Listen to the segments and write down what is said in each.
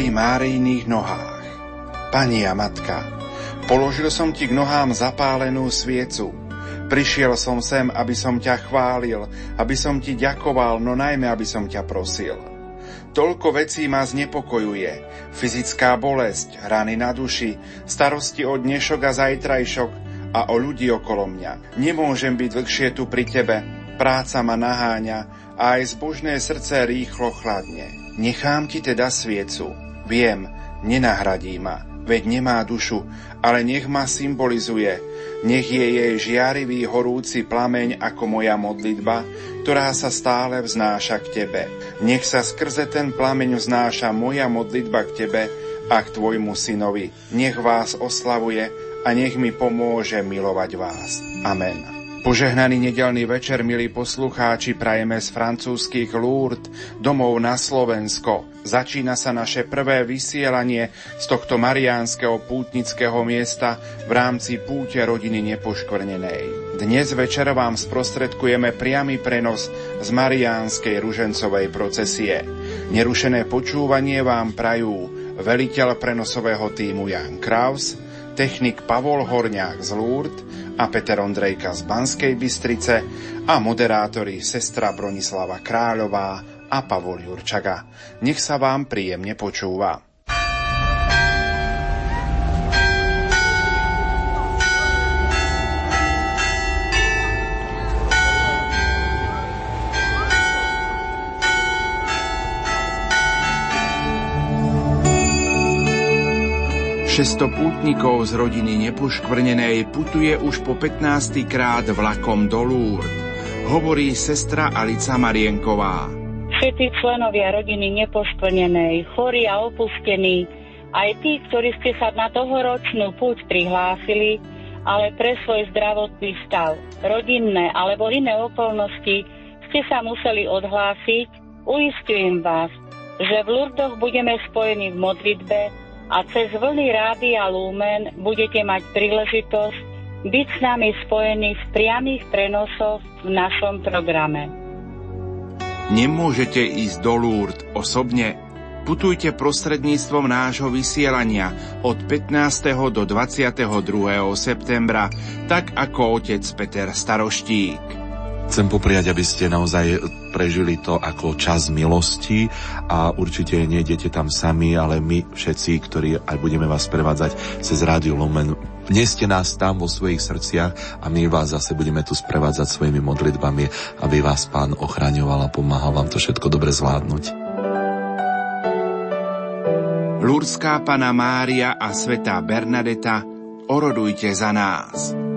Pri Márijných nohách Pani a matka, položil som ti k nohám zapálenú sviecu. Prišiel som sem, aby som ťa chválil, aby som ti ďakoval, no najmä, aby som ťa prosil. Toľko vecí ma znepokojuje. Fyzická bolesť, rany na duši, starosti o dnešok a zajtrajšok a o ľudí okolo mňa. Nemôžem byť dlhšie tu pri tebe, práca ma naháňa a aj zbožné srdce rýchlo chladne. Nechám ti teda sviecu. Viem, nenahradí ma, veď nemá dušu, ale nech ma symbolizuje. Nech je jej žiarivý horúci plameň ako moja modlitba, ktorá sa stále vznáša k tebe. Nech sa skrze ten plameň vznáša moja modlitba k tebe a k tvojmu synovi. Nech vás oslavuje a nech mi pomôže milovať vás. Amen. Požehnaný nedelný večer, milí poslucháči, prajeme z francúzskych Lourdes domov na Slovensko. Začína sa naše prvé vysielanie z tohto mariánskeho pútnického miesta v rámci púte rodiny nepoškvrnenej. Dnes večer vám sprostredkujeme priamy prenos z mariánskej ružencovej procesie. Nerušené počúvanie vám prajú veliteľ prenosového týmu Jan Kraus, technik Pavol Horňák z Lourdes a Peter Ondrejka z Banskej Bystrice a moderátori sestra Bronislava Kráľová a Pavol Jurčaga. Nech sa vám príjemne počúva. Šesto pútnikov z rodiny nepoškvrnenej putuje už po 15. krát vlakom do Lourdes. Hovorí sestra Alica Marienková. Všetci členovia rodiny nepoškvrnenej, chorí a opustení, aj tí, ktorí ste sa na tohoročnú púť prihlásili, ale pre svoj zdravotný stav, rodinné alebo iné okolnosti ste sa museli odhlásiť, uistujem vás, že v Lurdoch budeme spojení v modlitbe a cez vlny Rádia Lumen budete mať príležitosť byť s nami spojení v priamých prenosoch v našom programe. Nemôžete ísť do Lourdes osobne? Putujte prostredníctvom nášho vysielania od 15. do 22. septembra, tak ako otec Peter Staroštík. Chcem popriať, aby ste naozaj prežili to ako čas milosti a určite nejdete tam sami, ale my všetci, ktorí aj budeme vás prevádzať cez Rádio Lumen, neste nás tam vo svojich srdciach a my vás zase budeme tu sprevádzať svojimi modlitbami, aby vás Pán ochraňoval a pomáhal vám to všetko dobre zvládnuť. Lurská Pana Mária a Svetá Bernadeta, orodujte za nás.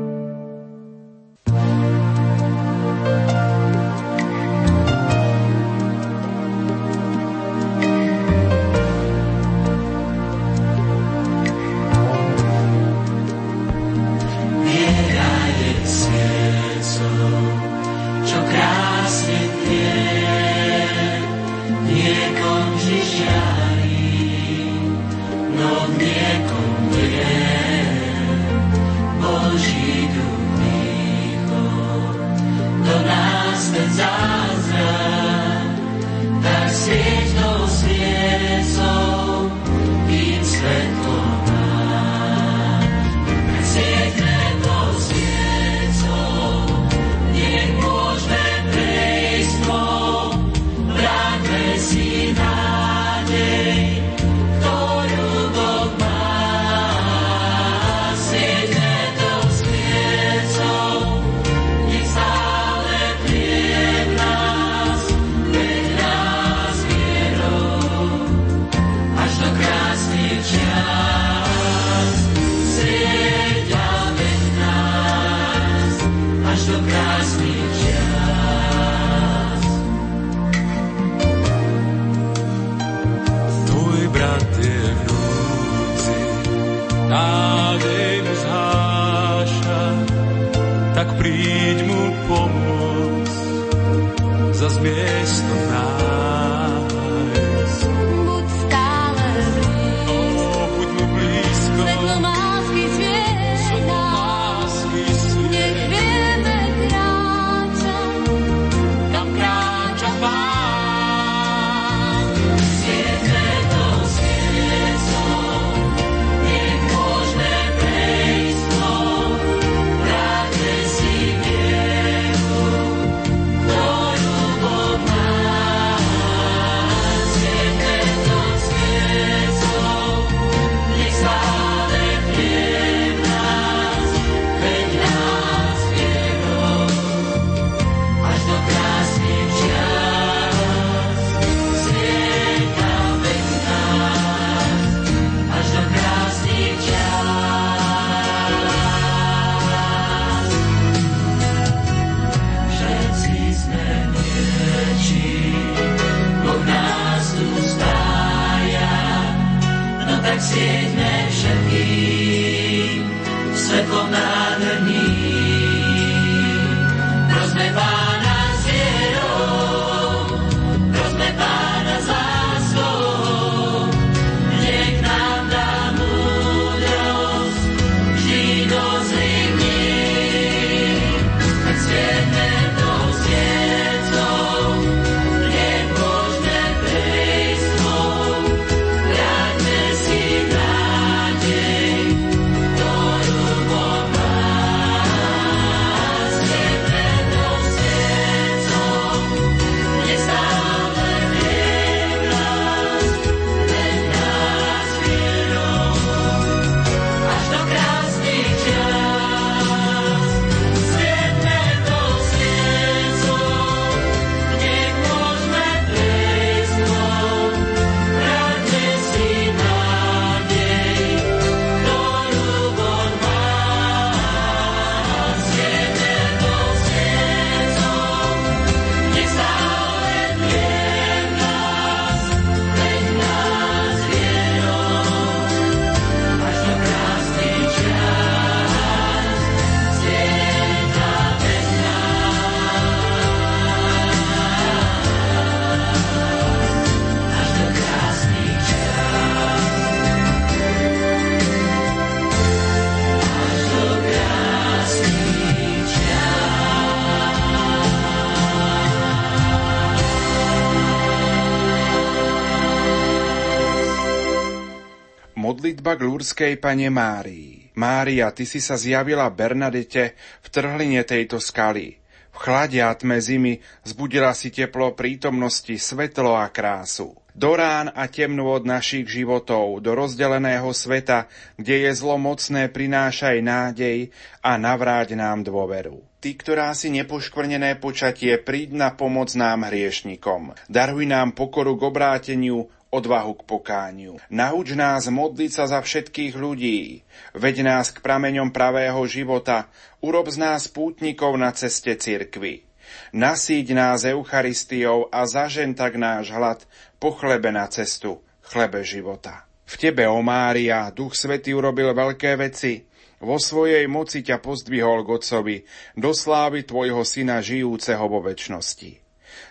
Modlitba k Lúrskej pane Márii. Mária, ty si sa zjavila Bernadete v trhline tejto skaly. V chlade a tme zimy zbudila si teplo prítomnosti, svetlo a krásu. Do rán a temnú od našich životov, do rozdeleného sveta, kde je zlo mocné, prinášaj nádej a navráť nám dôveru. Ty, ktorá si nepoškvrnené počatie, príď na pomoc nám hriešnikom. Daruj nám pokoru k obráteniu, odvahu k pokániu. Nauč nás modliť sa za všetkých ľudí. Veď nás k prameňom pravého života. Urob z nás pútnikov na ceste cirkvy. Nasíď nás Eucharistiou a zažen tak náš hlad po chlebe na cestu, chlebe života. V tebe, o Mária, Duch Svetý urobil veľké veci. Vo svojej moci ťa pozdvihol k Otcovi, do slávy tvojho syna žijúceho vo väčšnosti.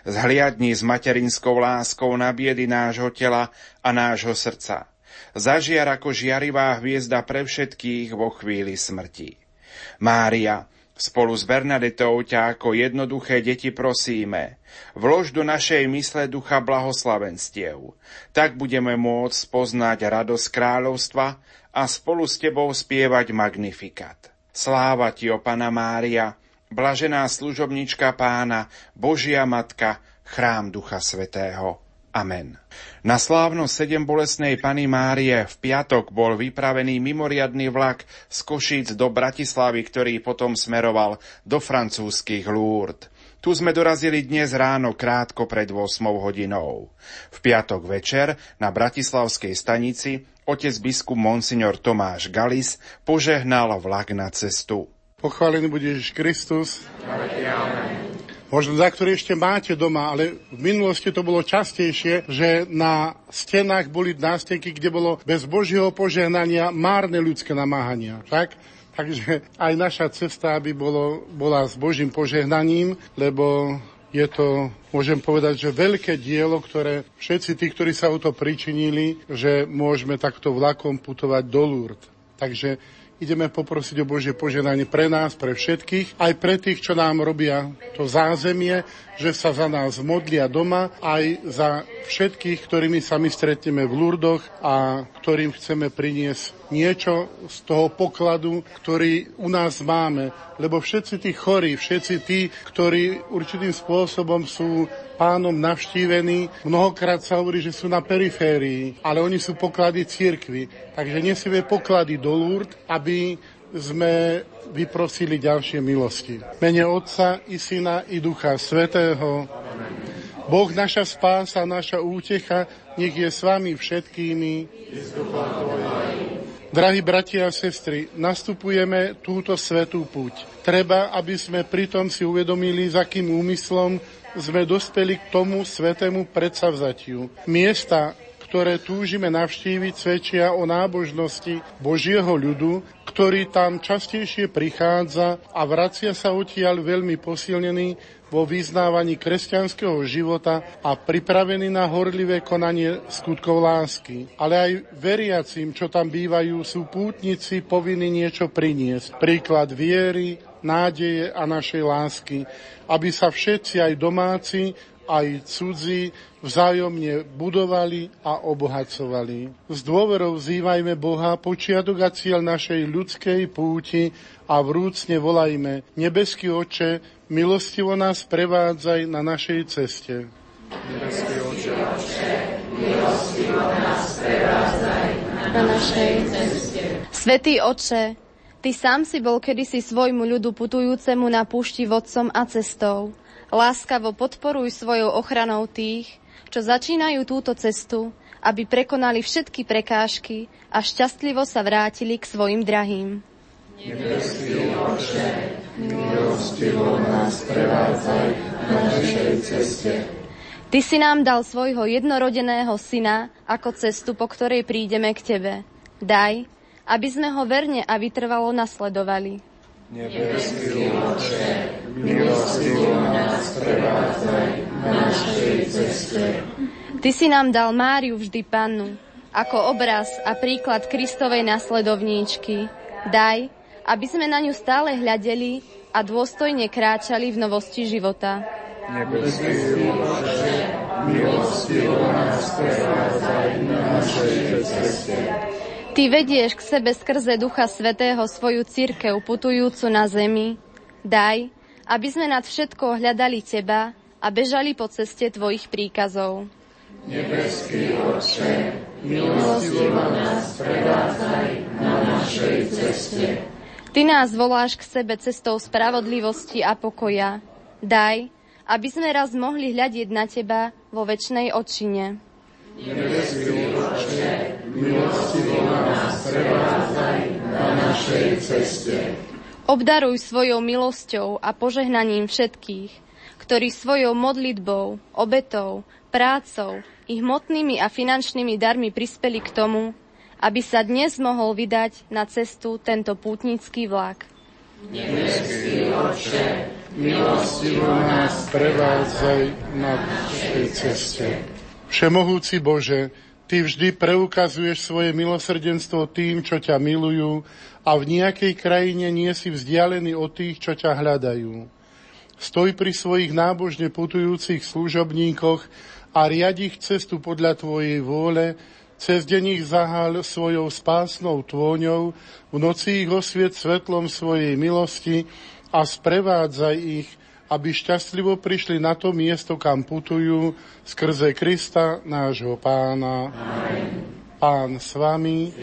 Zhliadni s materinskou láskou na biedy nášho tela a nášho srdca. Zažiar ako žiarivá hviezda pre všetkých vo chvíli smrti. Mária, spolu s Bernadetou ťa ako jednoduché deti prosíme, vlož do našej mysle ducha blahoslavenstiev. Tak budeme môcť poznať radosť kráľovstva a spolu s tebou spievať magnifikat. Sláva ti, o Pana Mária, blažená služobnička pána, Božia Matka, chrám Ducha Svetého. Amen. Na slávno sedem bolesnej Pany Márie v piatok bol vypravený mimoriadný vlak z Košíc do Bratislavy, ktorý potom smeroval do francúzskych Lourdes. Tu sme dorazili dnes ráno krátko pred 8 hodinou. V piatok večer na Bratislavskej stanici otec biskup Monsignor Tomáš Galis požehnal vlak na cestu. Pochválený bude Ježiš Kristus. Možno za ktorý ešte máte doma, ale v minulosti to bolo častejšie, že na stenách boli nástenky, kde bolo bez Božieho požehnania márne ľudské namáhania. Tak? Takže aj naša cesta aby bolo, bola s Božím požehnaním, lebo je to, môžem povedať, že veľké dielo, ktoré všetci tí, ktorí sa o to pričinili, že môžeme takto vlakom putovať do Lourdes. Takže ideme poprosiť o Božie poženanie pre nás, pre všetkých, aj pre tých, čo nám robia to zázemie, že sa za nás modlia doma, aj za všetkých, ktorými sa my stretneme v Lurdoch a ktorým chceme priniesť niečo z toho pokladu, ktorý u nás máme. Lebo všetci tí chorí, všetci tí, ktorí určitým spôsobom sú pánom navštívení, mnohokrát sa hovorí, že sú na periférii, ale oni sú poklady církvy. Takže nesieme poklady do Lourdes, aby sme vyprosili ďalšie milosti. Mene Otca i Syna i Ducha Svetého. Boh naša spása, naša útecha, nech je s vami všetkými. Drahí bratia a sestry, nastupujeme túto svetú púť. Treba, aby sme pritom si uvedomili, s akým úmyslom sme dospeli k tomu svetému predsavzatiu. Miesta, ktoré túžime navštíviť, svedčia o nábožnosti Božieho ľudu, ktorý tam častejšie prichádza a vracia sa odtiaľ veľmi posilnený vo vyznávaní kresťanského života a pripravený na horlivé konanie skutkov lásky. Ale aj veriacim, čo tam bývajú, sú pútnici povinní niečo priniesť. Príklad viery, nádeje a našej lásky, aby sa všetci aj domáci aj cudzí vzájomne budovali a obohacovali. S dôverou vzývajme Boha počiatok a cieľ našej ľudskej púti a vrúcne volajme Nebeský oče, milostivo nás prevádzaj na našej ceste. Nebeský oče, milostivo nás prevádzaj na našej ceste. Svetý oče, Ty sám si bol kedysi svojmu ľudu putujúcemu na púšti vodcom a cestou. Láskavo podporuj svojou ochranou tých, čo začínajú túto cestu, aby prekonali všetky prekážky a šťastlivo sa vrátili k svojim drahým. Nebeský oče, milostivo nás prevádzaj na našej ceste. Ty si nám dal svojho jednorodeného syna ako cestu, po ktorej prídeme k Tebe. Daj, aby sme ho verne a vytrvalo nasledovali Nebeský oče, milostivo nás prevádzaj na našej ceste. Ty si nám dal Máriu vždy pannu, ako obraz a príklad Kristovej nasledovníčky. Daj, aby sme na ňu stále hľadeli a dôstojne kráčali v novosti života. Nebeský oče, milostivo nás prevádzaj na našej ceste. Ty vedieš k sebe skrze Ducha Svetého svoju církev putujúcu na zemi. Daj, aby sme nad všetko hľadali Teba a bežali po ceste Tvojich príkazov. Nebeský Otče, milostivo nás prevádzaj na našej ceste. Ty nás voláš k sebe cestou spravodlivosti a pokoja. Daj, aby sme raz mohli hľadiť na Teba vo väčšnej očine. Obdaruj svojou milosťou a požehnaním všetkých, ktorí svojou modlitbou, obetou, prácou i hmotnými a finančnými darmi prispeli k tomu, aby sa dnes mohol vydať na cestu tento pútnický vlak. Nebeský Otče, milostivo nás prevádzaj na našej ceste. Všemohúci Bože, Ty vždy preukazuješ svoje milosrdenstvo tým, čo ťa milujú a v nejakej krajine nie si vzdialený od tých, čo ťa hľadajú. Stoj pri svojich nábožne putujúcich služobníkoch a riadi ich cestu podľa Tvojej vôle, cez deň ich zahal svojou spásnou tôňou, v noci ich osviet svetlom svojej milosti a sprevádzaj ich aby šťastlivo prišli na to miesto, kam putujú, skrze Krista, nášho pána. Amen. Pán s vami.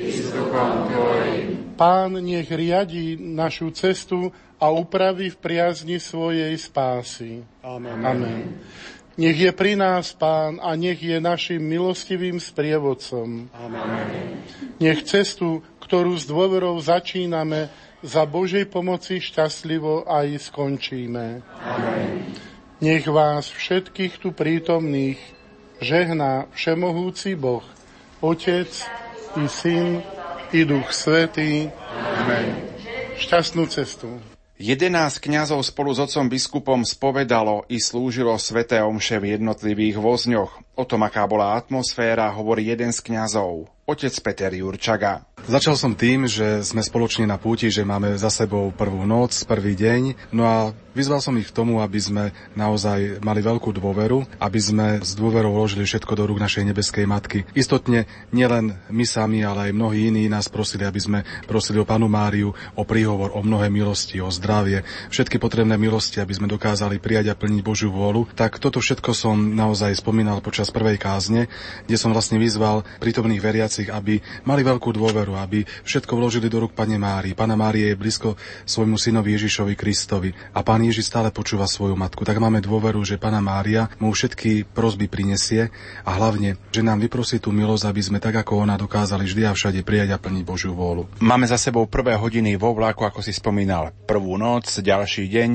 Pán nech riadi našu cestu a upraví v priazni svojej spásy. Amen. Amen. Nech je pri nás Pán a nech je našim milostivým sprievodcom. Amen. Nech cestu, ktorú s dôverou začíname, za Božej pomoci šťastlivo aj skončíme. Amen. Nech vás všetkých tu prítomných žehná všemohúci Boh, Otec i Syn i Duch Svetý. Amen. Šťastnú cestu. Jedenásť kňazov spolu s otcom biskupom spovedalo i slúžilo sveté omše v jednotlivých vozňoch. O tom, aká bola atmosféra, hovorí jeden z kňazov, otec Peter Jurčaga. Začal som tým, že sme spoločne na púti, že máme za sebou prvú noc, prvý deň. No a vyzval som ich k tomu, aby sme naozaj mali veľkú dôveru, aby sme s dôverou vložili všetko do rúk našej nebeskej matky. Istotne nielen my sami, ale aj mnohí iní nás prosili, aby sme prosili o panu Máriu, o príhovor, o mnohé milosti, o zdravie, všetky potrebné milosti, aby sme dokázali prijať a plniť Božiu vôľu. Tak toto všetko som naozaj spomínal počas prvej kázne, kde som vlastne vyzval prítomných veriacich, aby mali veľkú dôveru vieru, aby všetko vložili do rúk Pane Márii. Pana Márie je blízko svojmu synovi Ježišovi Kristovi a Pán Ježiš stále počúva svoju matku. Tak máme dôveru, že Pana Mária mu všetky prosby prinesie a hlavne, že nám vyprosí tú milosť, aby sme tak ako ona dokázali vždy a všade prijať a plniť Božiu vôľu. Máme za sebou prvé hodiny vo vlaku, ako si spomínal, prvú noc, ďalší deň.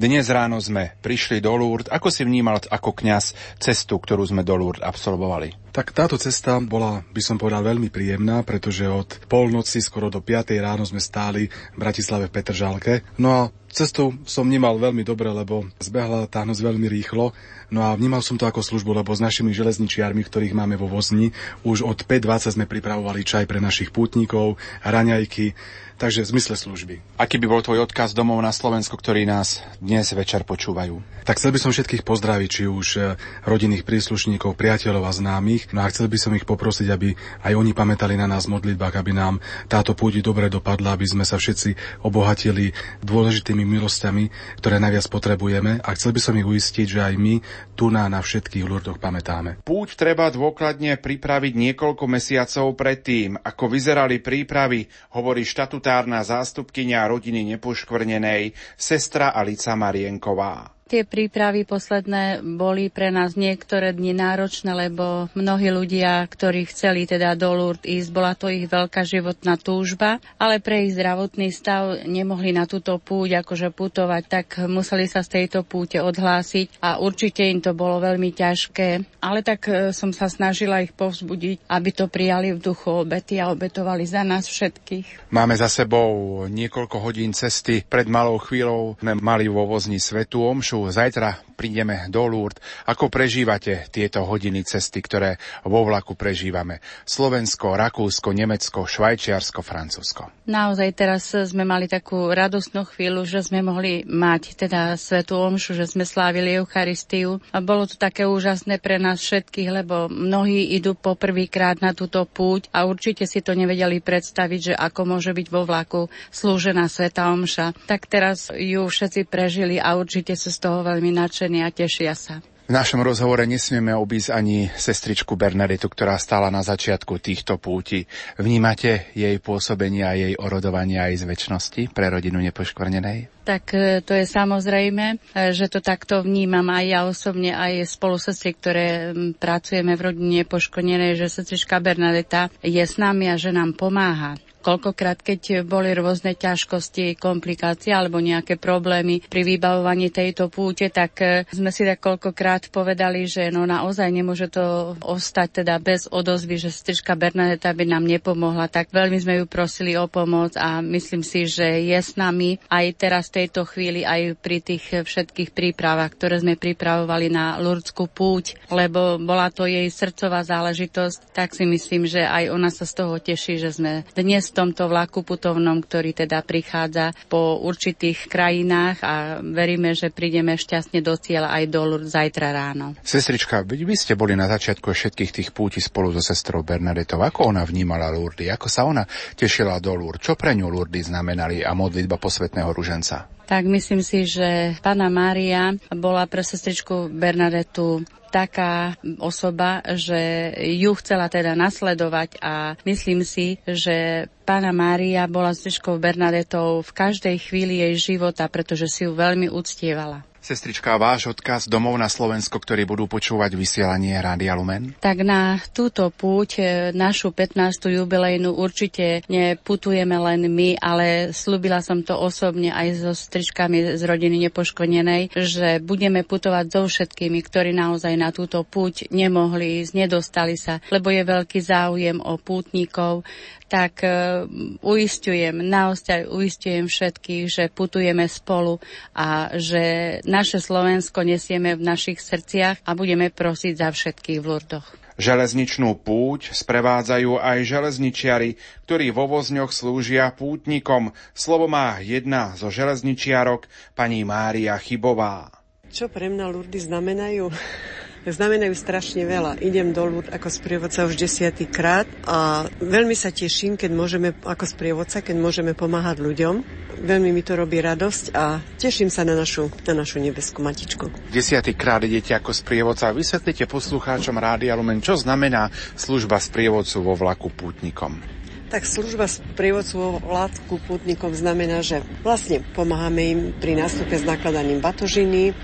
Dnes ráno sme prišli do Lourdes. Ako si vnímal ako kňaz cestu, ktorú sme do Lourdes absolvovali? Tak táto cesta bola, by som povedal, veľmi príjemná, pretože od polnoci skoro do 5. ráno sme stáli v Bratislave v Petržálke. No a Cestu som vnímal veľmi dobre, lebo zbehla tá noc veľmi rýchlo. No a vnímal som to ako službu, lebo s našimi železničiarmi, ktorých máme vo vozni, už od 5.20 sme pripravovali čaj pre našich pútnikov, raňajky, Takže v zmysle služby. Aký by bol tvoj odkaz domov na Slovensku, ktorí nás dnes večer počúvajú? Tak chcel by som všetkých pozdraviť, či už e, rodinných príslušníkov, priateľov a známych. No a chcel by som ich poprosiť, aby aj oni pamätali na nás v modlitbách, aby nám táto púť dobre dopadla, aby sme sa všetci obohatili dôležitými milosťami, ktoré najviac potrebujeme. A chcel by som ich uistiť, že aj my tu na, na všetkých lurdoch pamätáme. Púť treba dôkladne pripraviť niekoľko mesiacov predtým, ako vyzerali prípravy, hovorí štatút statutárna zástupkynia rodiny nepoškvrnenej, sestra Alica Marienková. Tie prípravy posledné boli pre nás niektoré dni náročné, lebo mnohí ľudia, ktorí chceli teda do Lourdes ísť, bola to ich veľká životná túžba, ale pre ich zdravotný stav nemohli na túto púť akože putovať, tak museli sa z tejto púte odhlásiť a určite im to bolo veľmi ťažké. Ale tak e, som sa snažila ich povzbudiť, aby to prijali v duchu obety a obetovali za nás všetkých. Máme za sebou niekoľko hodín cesty. Pred malou chvíľou sme mali vo vozni Svetu Omšu, zajtra prídeme do Lourdes. Ako prežívate tieto hodiny cesty, ktoré vo vlaku prežívame? Slovensko, Rakúsko, Nemecko, Švajčiarsko, Francúzsko. Naozaj teraz sme mali takú radostnú chvíľu, že sme mohli mať teda Svetu Omšu, že sme slávili Eucharistiu. A bolo to také úžasné pre nás všetkých, lebo mnohí idú poprvýkrát na túto púť a určite si to nevedeli predstaviť, že ako môže byť vo vlaku slúžená Sveta Omša. Tak teraz ju všetci prežili a určite sú z toho veľmi nadšení a tešia sa. V našom rozhovore nesmieme obísť ani sestričku Bernadetu, ktorá stála na začiatku týchto púti. Vnímate jej pôsobenie a jej orodovanie aj z väčšnosti pre rodinu nepoškvrnenej? Tak e, to je samozrejme, e, že to takto vnímam aj ja osobne, aj spolu sestry, ktoré pracujeme v rodine nepoškvrnenej, že sestrička Bernadeta je s nami a že nám pomáha koľkokrát, keď boli rôzne ťažkosti, komplikácie alebo nejaké problémy pri vybavovaní tejto púte, tak e, sme si tak koľkokrát povedali, že no naozaj nemôže to ostať teda bez odozvy, že strička Bernadeta by nám nepomohla. Tak veľmi sme ju prosili o pomoc a myslím si, že je s nami aj teraz v tejto chvíli, aj pri tých všetkých prípravách, ktoré sme pripravovali na Lurdskú púť, lebo bola to jej srdcová záležitosť, tak si myslím, že aj ona sa z toho teší, že sme dnes v tomto vlaku putovnom, ktorý teda prichádza po určitých krajinách a veríme, že prídeme šťastne do cieľa aj do Lourdes zajtra ráno. Sestrička, vy ste boli na začiatku všetkých tých púti spolu so sestrou Bernadetou. Ako ona vnímala Lourdes? Ako sa ona tešila do Lourdes? Čo pre ňu Lourdes znamenali a modlitba posvetného ruženca? Tak myslím si, že pána Mária bola pre sestričku Bernadetu taká osoba, že ju chcela teda nasledovať a myslím si, že pána Mária bola s Bernadetou v každej chvíli jej života, pretože si ju veľmi uctievala. Sestrička, váš odkaz domov na Slovensko, ktorí budú počúvať vysielanie Rádia Lumen? Tak na túto púť, e, našu 15. jubilejnu určite neputujeme len my, ale slúbila som to osobne aj so stričkami z rodiny nepoškodenej, že budeme putovať so všetkými, ktorí naozaj na túto púť nemohli ísť, nedostali sa, lebo je veľký záujem o pútnikov, tak uh, uistujem, naozaj uistujem všetkých, že putujeme spolu a že naše Slovensko nesieme v našich srdciach a budeme prosiť za všetkých v Lurdoch. Železničnú púť sprevádzajú aj železničiari, ktorí vo vozňoch slúžia pútnikom. Slovo má jedna zo železničiarok, pani Mária Chybová. Čo pre mňa Lurdy znamenajú? znamenajú strašne veľa. Idem dolu ako sprievodca už desiatý krát a veľmi sa teším, keď môžeme ako sprievodca, keď môžeme pomáhať ľuďom. Veľmi mi to robí radosť a teším sa na našu, na našu nebeskú matičku. Desiatý krát idete ako sprievodca. Vysvetlite poslucháčom Rádia Lumen, čo znamená služba sprievodcu vo vlaku pútnikom. Tak služba prievodcu vládku putníkov znamená, že vlastne pomáhame im pri nástupe s nakladaním batožiny,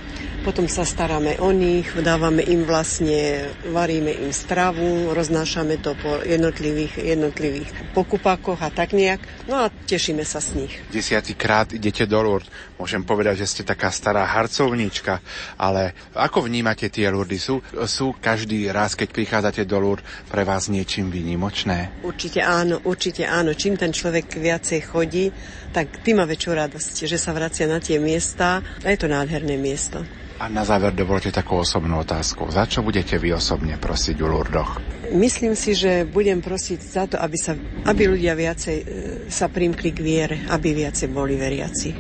potom sa staráme o nich, dávame im vlastne, varíme im stravu, roznášame to po jednotlivých, jednotlivých pokupákoch a tak nejak. No a tešíme sa z nich. Desiatýkrát idete do Lourdes. Môžem povedať, že ste taká stará harcovníčka, ale ako vnímate tie Lourdes? Sú, sú každý raz, keď prichádzate do Lourdes, pre vás niečím výnimočné? Určite áno, určite áno. Čím ten človek viacej chodí, tak tým má väčšiu radosť, že sa vracia na tie miesta a je to nádherné miesto. A na záver dovolte takú osobnú otázku. Za čo budete vy osobne prosiť u Lurdoch? Myslím si, že budem prosiť za to, aby, sa, aby ľudia viacej e, sa primkli k viere, aby viacej boli veriaci.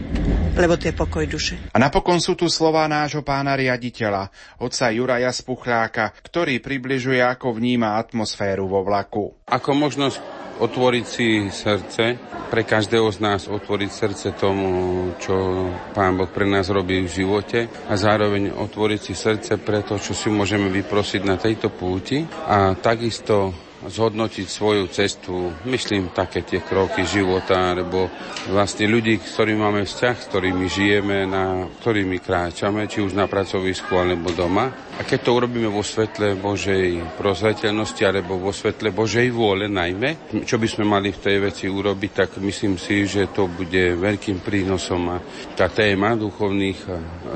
Lebo to je pokoj duše. A napokon sú tu slová nášho pána riaditeľa, otca Juraja Spuchláka, ktorý približuje, ako vníma atmosféru vo vlaku. Ako možnosť otvoriť si srdce, pre každého z nás otvoriť srdce tomu, čo Pán Boh pre nás robí v živote a zároveň otvoriť si srdce pre to, čo si môžeme vyprosiť na tejto púti. A takisto zhodnotiť svoju cestu, myslím také tie kroky života, alebo vlastne ľudí, s ktorými máme vzťah, s ktorými žijeme, na ktorými kráčame, či už na pracovisku alebo doma. A keď to urobíme vo svetle Božej prozreteľnosti alebo vo svetle Božej vôle najmä, čo by sme mali v tej veci urobiť, tak myslím si, že to bude veľkým prínosom a tá téma duchovných,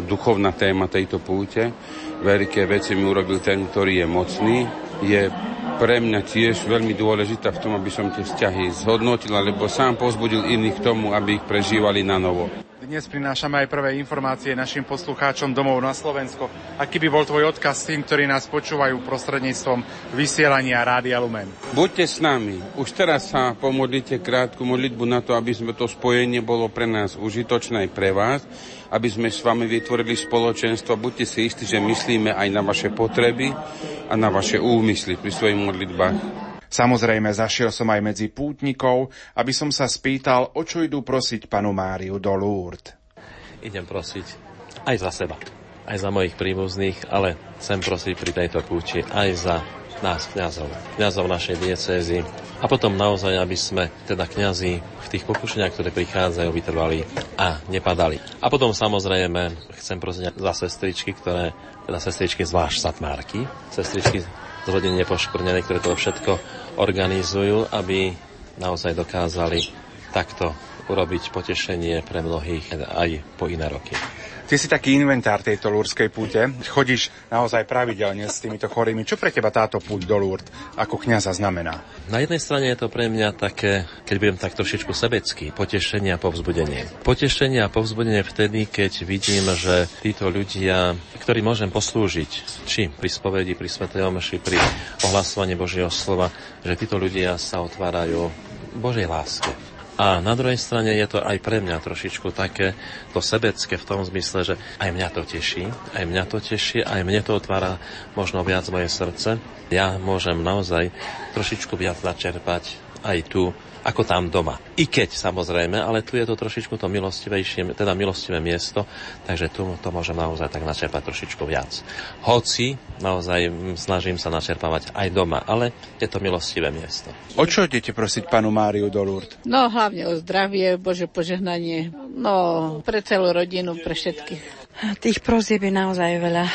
duchovná téma tejto púte, veľké veci mi urobil ten, ktorý je mocný, je pre mňa tiež veľmi dôležitá v tom, aby som tie vzťahy zhodnotil, alebo sám pozbudil iných k tomu, aby ich prežívali na novo. Dnes prinášame aj prvé informácie našim poslucháčom domov na Slovensko. Aký by bol tvoj odkaz tým, ktorí nás počúvajú prostredníctvom vysielania Rádia Lumen? Buďte s nami. Už teraz sa pomodlite krátku modlitbu na to, aby sme to spojenie bolo pre nás užitočné aj pre vás aby sme s vami vytvorili spoločenstvo. Buďte si istí, že myslíme aj na vaše potreby a na vaše úmysly pri svojich modlitbách. Samozrejme, zašiel som aj medzi pútnikov, aby som sa spýtal, o čo idú prosiť panu Máriu do Lourdes. Idem prosiť aj za seba, aj za mojich príbuzných, ale chcem prosiť pri tejto púči aj za nás, kňazov, kňazov našej diecézy, a potom naozaj, aby sme teda kňazi v tých pokušeniach, ktoré prichádzajú, vytrvali a nepadali. A potom samozrejme chcem prosiť za sestričky, ktoré, teda sestričky zvlášť satmárky, sestričky z rodiny nepoškvrnené, ktoré to všetko organizujú, aby naozaj dokázali takto urobiť potešenie pre mnohých aj po iné roky. Ty si taký inventár tejto lúrskej púte. Chodíš naozaj pravidelne s týmito chorými. Čo pre teba táto púť do Lúrd ako kniaza znamená? Na jednej strane je to pre mňa také, keď budem tak trošičku sebecký, potešenie a povzbudenie. Potešenie a povzbudenie vtedy, keď vidím, že títo ľudia, ktorí môžem poslúžiť, či pri spovedi, pri svetej omši, pri ohlasovaní Božieho slova, že títo ľudia sa otvárajú Božej láske a na druhej strane je to aj pre mňa trošičku také to sebecké v tom zmysle, že aj mňa to teší, aj mňa to teší, aj mne to otvára možno viac moje srdce. Ja môžem naozaj trošičku viac načerpať aj tu ako tam doma. I keď samozrejme, ale tu je to trošičku to milostivejšie, teda milostivé miesto, takže tu to môžem naozaj tak načerpať trošičku viac. Hoci naozaj snažím sa načerpávať aj doma, ale je to milostivé miesto. O čo idete prosiť panu Máriu do Lourdes? No hlavne o zdravie, Bože požehnanie, no pre celú rodinu, pre všetkých. Tých prosieb je naozaj veľa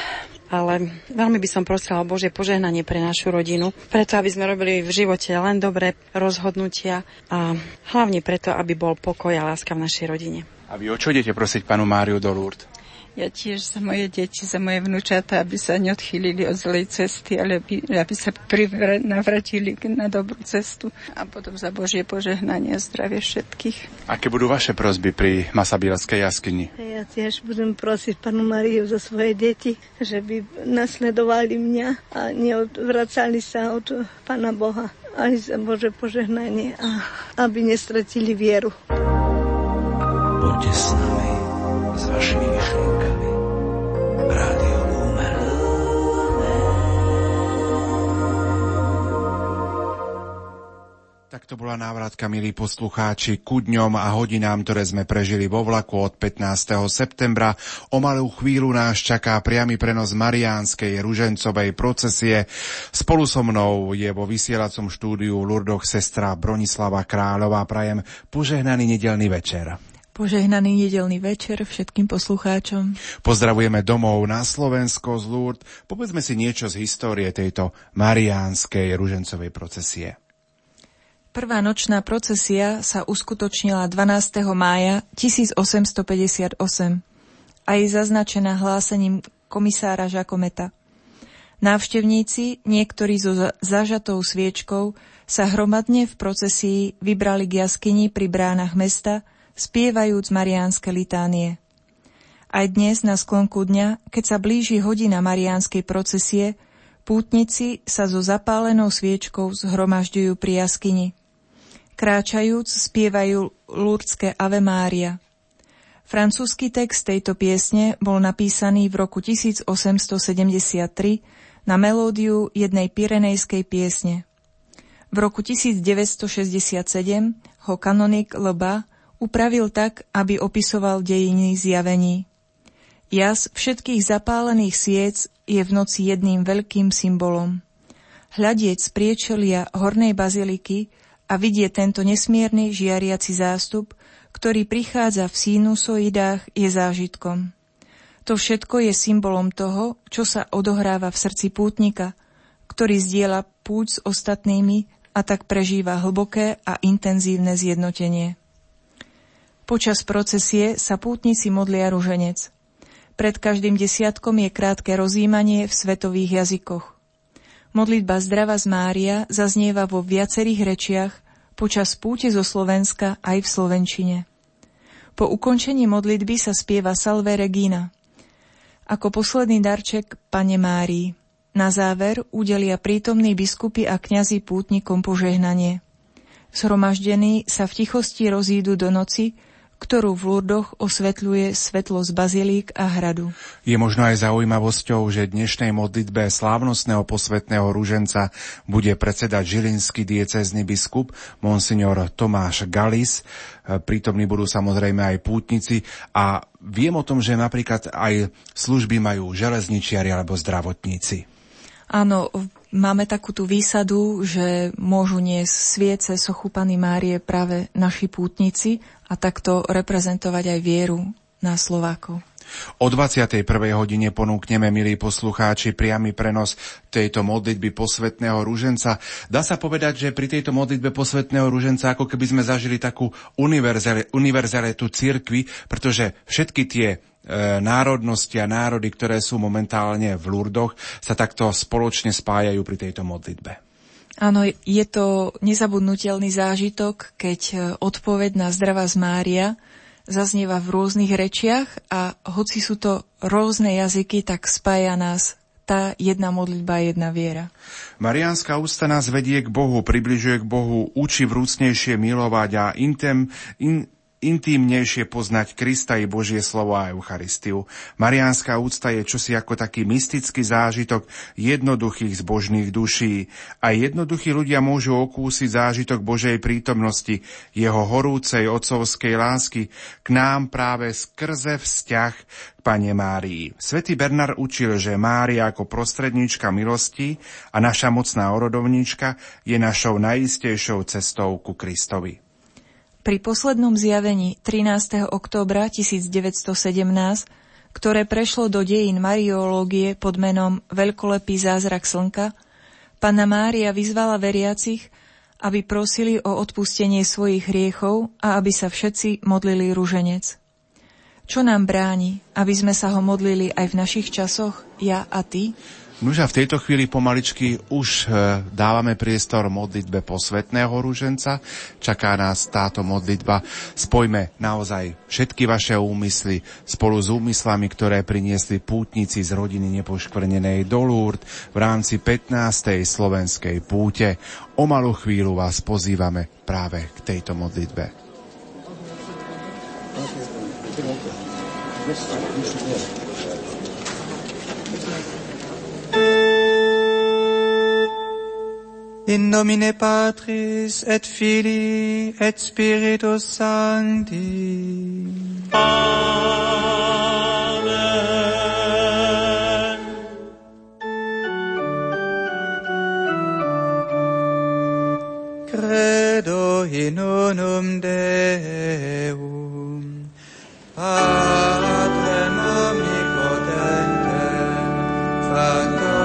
ale veľmi by som prosila o Božie požehnanie pre našu rodinu, preto aby sme robili v živote len dobré rozhodnutia a hlavne preto, aby bol pokoj a láska v našej rodine. A vy o čo idete prosiť panu Máriu do Lourdes? Ja tiež za moje deti, za moje vnúčata, aby sa neodchýlili od zlej cesty, ale aby, aby sa privr- navratili na dobrú cestu. A potom za Božie požehnanie a zdravie všetkých. Aké budú vaše prosby pri Masabielskej jaskyni? Ja tiež budem prosiť panu Mariu za svoje deti, že by nasledovali mňa a neodvracali sa od Pana Boha aj za Bože požehnanie a aby nestratili vieru. Poďte s nami s vašimi myšlienkami. Rádio Lumen. Tak to bola návratka, milí poslucháči, ku dňom a hodinám, ktoré sme prežili vo vlaku od 15. septembra. O malú chvíľu nás čaká priamy prenos Mariánskej ružencovej procesie. Spolu so mnou je vo vysielacom štúdiu Lurdoch sestra Bronislava Kráľová. Prajem požehnaný nedelný večer. Požehnaný nedelný večer všetkým poslucháčom. Pozdravujeme domov na Slovensko z Lourdes. Povedzme si niečo z histórie tejto mariánskej ružencovej procesie. Prvá nočná procesia sa uskutočnila 12. mája 1858 a je zaznačená hlásením komisára Žakometa. Návštevníci, niektorí so zažatou sviečkou, sa hromadne v procesii vybrali k jaskyni pri bránach mesta, spievajúc mariánske litánie. Aj dnes na sklonku dňa, keď sa blíži hodina mariánskej procesie, pútnici sa so zapálenou sviečkou zhromažďujú pri jaskyni – Kráčajúc spievajú lurdské Ave Mária. Francúzsky text tejto piesne bol napísaný v roku 1873 na melódiu jednej pirenejskej piesne. V roku 1967 ho kanonik Leba upravil tak, aby opisoval dejiny zjavení. Jas všetkých zapálených sviec je v noci jedným veľkým symbolom. Hľadiec priečelia hornej baziliky a vidie tento nesmierny žiariaci zástup, ktorý prichádza v sinusoidách, je zážitkom. To všetko je symbolom toho, čo sa odohráva v srdci pútnika, ktorý zdieľa púť s ostatnými a tak prežíva hlboké a intenzívne zjednotenie. Počas procesie sa pútnici modlia ruženec. Pred každým desiatkom je krátke rozímanie v svetových jazykoch. Modlitba Zdrava z Mária zaznieva vo viacerých rečiach počas púte zo Slovenska aj v Slovenčine. Po ukončení modlitby sa spieva Salve Regina. Ako posledný darček Pane Márii. Na záver udelia prítomní biskupy a kňazi pútnikom požehnanie. Zhromaždení sa v tichosti rozídu do noci, ktorú v Lurdoch osvetľuje svetlo z bazilík a hradu. Je možno aj zaujímavosťou, že dnešnej modlitbe slávnostného posvetného rúženca bude predsedať žilinský diecézny biskup monsignor Tomáš Galis. Prítomní budú samozrejme aj pútnici a viem o tom, že napríklad aj služby majú železničiari alebo zdravotníci. Áno, máme takú tú výsadu, že môžu niesť sviece sochu Pany Márie práve naši pútnici a takto reprezentovať aj vieru na Slovákov. O 21. hodine ponúkneme, milí poslucháči, priamy prenos tejto modlitby posvetného rúženca. Dá sa povedať, že pri tejto modlitbe posvetného rúženca ako keby sme zažili takú univerzalitu cirkvi, pretože všetky tie národnosti a národy, ktoré sú momentálne v Lurdoch, sa takto spoločne spájajú pri tejto modlitbe. Áno, je to nezabudnutelný zážitok, keď e, odpoveď na zdravá z Mária zaznieva v rôznych rečiach a hoci sú to rôzne jazyky, tak spája nás tá jedna modlitba, jedna viera. Mariánska ústa nás vedie k Bohu, približuje k Bohu, učí vrúcnejšie milovať a intem, in, intímnejšie poznať Krista i Božie slovo a Eucharistiu. Mariánska úcta je čosi ako taký mystický zážitok jednoduchých zbožných duší. A jednoduchí ľudia môžu okúsiť zážitok Božej prítomnosti, jeho horúcej otcovskej lásky k nám práve skrze vzťah k Pane Márii. Svetý Bernard učil, že Mária ako prostredníčka milosti a naša mocná orodovníčka je našou najistejšou cestou ku Kristovi. Pri poslednom zjavení 13. októbra 1917, ktoré prešlo do dejín mariológie pod menom Veľkolepý zázrak slnka, Panna Mária vyzvala veriacich, aby prosili o odpustenie svojich hriechov a aby sa všetci modlili ruženec. Čo nám bráni, aby sme sa ho modlili aj v našich časoch, ja a ty? Nuža, v tejto chvíli pomaličky už e, dávame priestor modlitbe posvetného rúženca. Čaká nás táto modlitba. Spojme naozaj všetky vaše úmysly spolu s úmyslami, ktoré priniesli pútnici z rodiny nepoškvrnenej do Lourdes v rámci 15. slovenskej púte. O malú chvíľu vás pozývame práve k tejto modlitbe. Thank you. In nomine Patris et Filii et Spiritus Sancti. Amen. Credo in unum Deum. Patrem omnipotentem, factor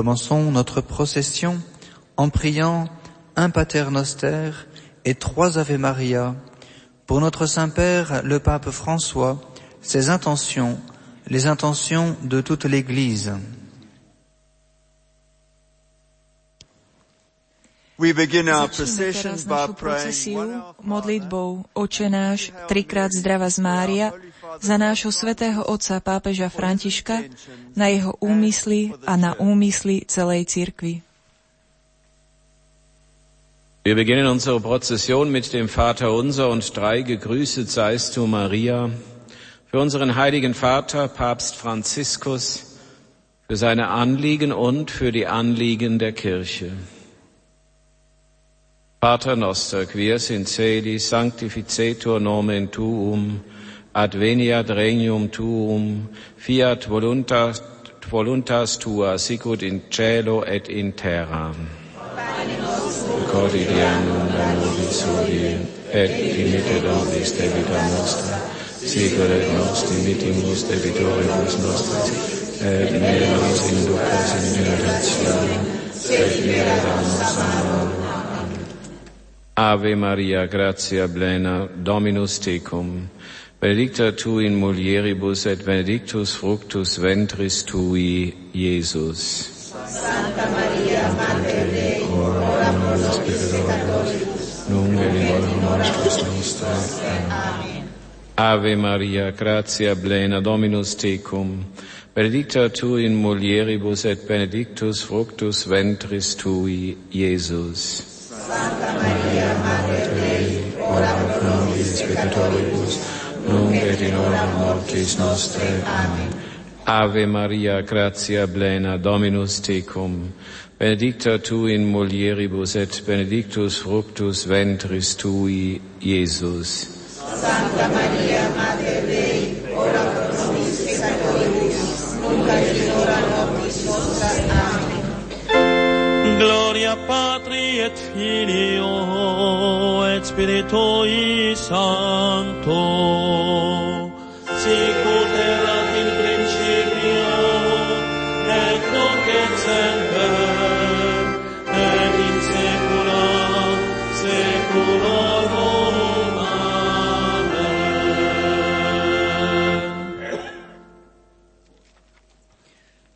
Commençons notre procession en priant un paternoster et trois Ave Maria pour notre Saint-Père, le pape François, ses intentions, les intentions de toute l'Église. Za nášho svätého otca pápeža Františka, na jeho úmysly a na úmysly celej cirkvi. Wir beginnen unsere Prozession mit dem Vater unser und drei Gegrüßet seist du Maria, für unseren heiligen Vater Papst Franziskus, für seine Anliegen und für die Anliegen der Kirche. Pater noster, qui es in celi, sanctificetur nomen tuum, adveniat regnum tuum, fiat voluntas, voluntas tua, sicut in cielo et in terra. Quotidianum nobis hodie, et dimitte nobis debita nostra, sicut et nos dimittimus debitoribus nostris, et ne nos inducas in tentationem, sed libera nos a. Ave Maria, gratia plena, Dominus tecum, Benedicta tu in mulieribus et benedictus fructus ventris tui, Iesus. Santa Maria, Mater Dei, ora pro nobis peccatoribus, nunc et in hora mortis nostrae. Amen. Ave Maria, gratia plena Dominus tecum, benedicta tu in mulieribus et benedictus fructus ventris tui, Iesus. Santa Maria, Mater Dei, ora pro nobis peccatoribus, hora mortis. Amen. Ave Maria, gratia plena, Dominus tecum, benedicta tu in mulieribus et benedictus fructus ventris tui, Iesus. Santa Maria, Mater Dei, ora pro nobis peccatoribus, nunc et in hora mortis nostrae. Amen. Gloria Patri et Filio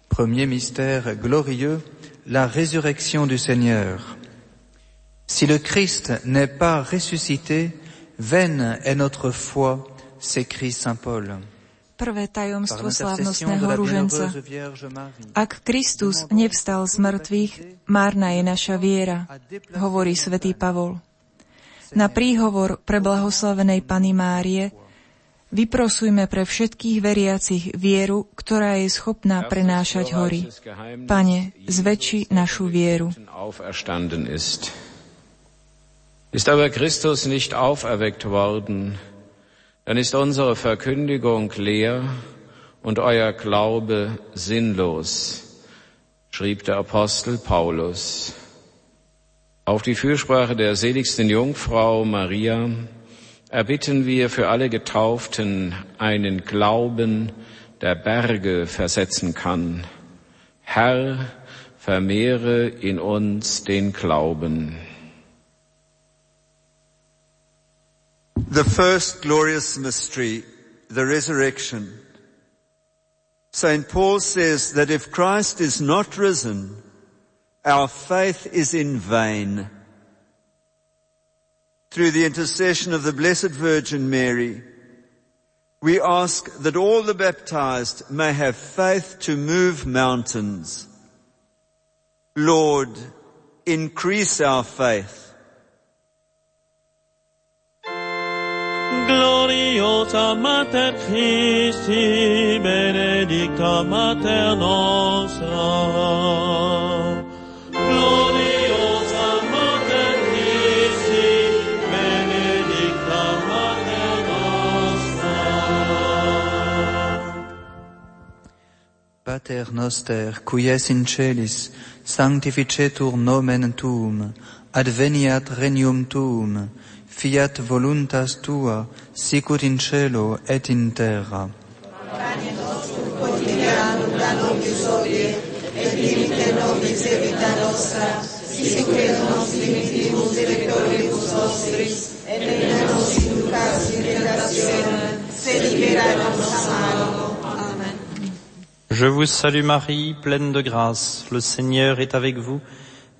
Premier mystère glorieux, la résurrection du Seigneur. Si le Christ n'est pas ressuscité, vaine est notre foi, s'écrit Saint Paul. Prvé tajomstvo slávnostného ruženca. Ak Kristus nevstal z mŕtvych, márna je naša viera, hovorí svätý Pavol. Na príhovor pre blahoslavenej Pany Márie vyprosujme pre všetkých veriacich vieru, ktorá je schopná prenášať hory. Pane, zväčši našu vieru. Ist aber Christus nicht auferweckt worden, dann ist unsere Verkündigung leer und euer Glaube sinnlos, schrieb der Apostel Paulus. Auf die Fürsprache der seligsten Jungfrau Maria erbitten wir für alle Getauften einen Glauben, der Berge versetzen kann. Herr, vermehre in uns den Glauben. The first glorious mystery, the resurrection. St. Paul says that if Christ is not risen, our faith is in vain. Through the intercession of the Blessed Virgin Mary, we ask that all the baptized may have faith to move mountains. Lord, increase our faith. gloriosa Mater Christi, benedicta Mater nostra. Gloriosa Mater Christi, benedicta Mater nostra. Pater noster, qui es in celis, sanctificetur nomen tuum, adveniat regnum tuum, fiat voluntas tua, sicut in cielo et in terra. Pane nostrum quotidianum da nobis hodie, et dimitte nobis debita nostra, sicut et nos dimittimus debitores nostris, et ne nos inducas in tentationem, sed libera nos a malo. Amen. Je vous salue Marie, pleine de grâce, le Seigneur est avec vous.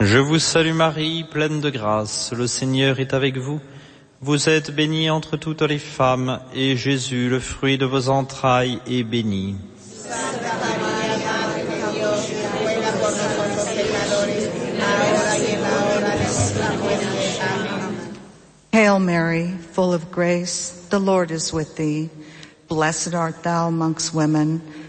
Je vous salue Marie, pleine de grâce, le Seigneur est avec vous. Vous êtes bénie entre toutes les femmes, et Jésus, le fruit de vos entrailles, est béni. Hail Mary, full of grace, the Lord is with thee. Blessed art thou amongst women,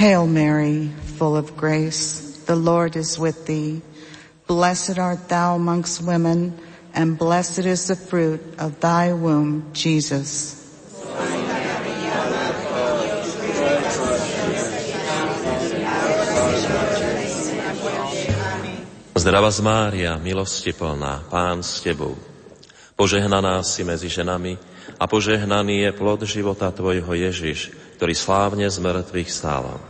Hail Mary, full of grace, the Lord is with thee. Blessed art thou amongst women, and blessed is the fruit of thy womb, Jesus. Zdravá z Mária, milosti plná, Pán s Tebou. Požehnaná si medzi ženami a požehnaný je plod života Tvojho Ježiš, ktorý slávne z mŕtvych stála.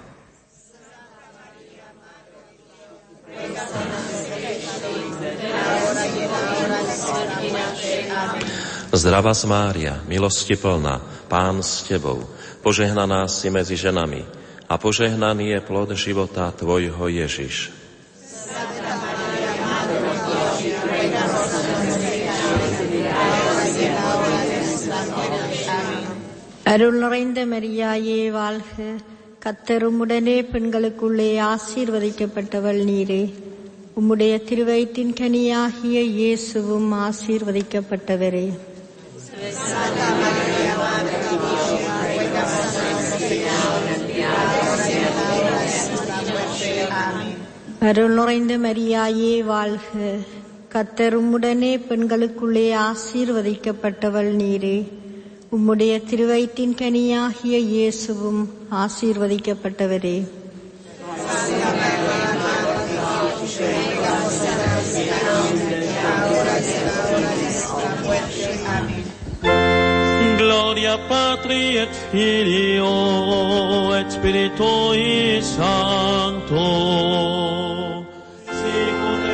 Zdravá z Mária, milosti plná, Pán s Tebou, požehnaná si medzi ženami a požehnaný je plod života Tvojho Ježiš. அருள் நிறைந்த மரியாயே வாழ்க கத்தருமுடனே பெண்களுக்குள்ளே ஆசீர்வதிக்கப்பட்டவள் நீரே உம்முடைய திருவயிற்றின் கனியாகிய இயேசுவும் ஆசீர்வதிக்கப்பட்டவரே Santa María, Madre de Dios, ruega por pecadores, nuestra muerte. Amén. அருளுறைந்த மரியாயே வாழ்க கத்தர் உம்முடனே பெண்களுக்குள்ளே ஆசீர்வதிக்கப்பட்டவள் நீரே உம்முடைய திருவயிற்றின் கனியாகிய இயேசுவும் ஆசீர்வதிக்கப்பட்டவரே Gloria Patri et Filio et Spiritui Sancto. Sicut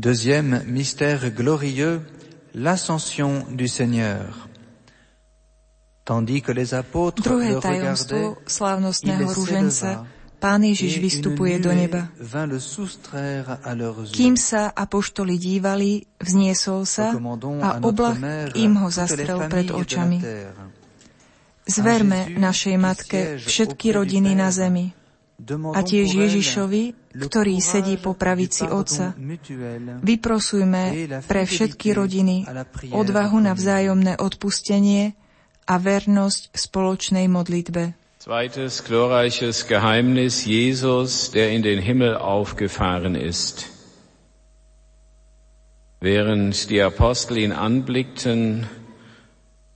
Deuxième mystère glorieux, l'ascension du Seigneur. Tandis que les apôtres Druhé le tajomstvo slávnostného rúženca, s'éleva Pán Ježiš vystupuje do neba. Kým sa apoštoli dívali, vzniesol sa a oblak im ho zastrel pred očami. Zverme našej matke všetky rodiny na zemi. A tiež Ježišovi, ktorý sedí po pravici Otca, vyprosujme pre všetky rodiny odvahu na vzájomné odpustenie a vernosť spoločnej modlitbe. Zweites glorreiches Geheimnis Jesus, der in den Himmel aufgefahren ist. Während die Apostel ihn anblickten,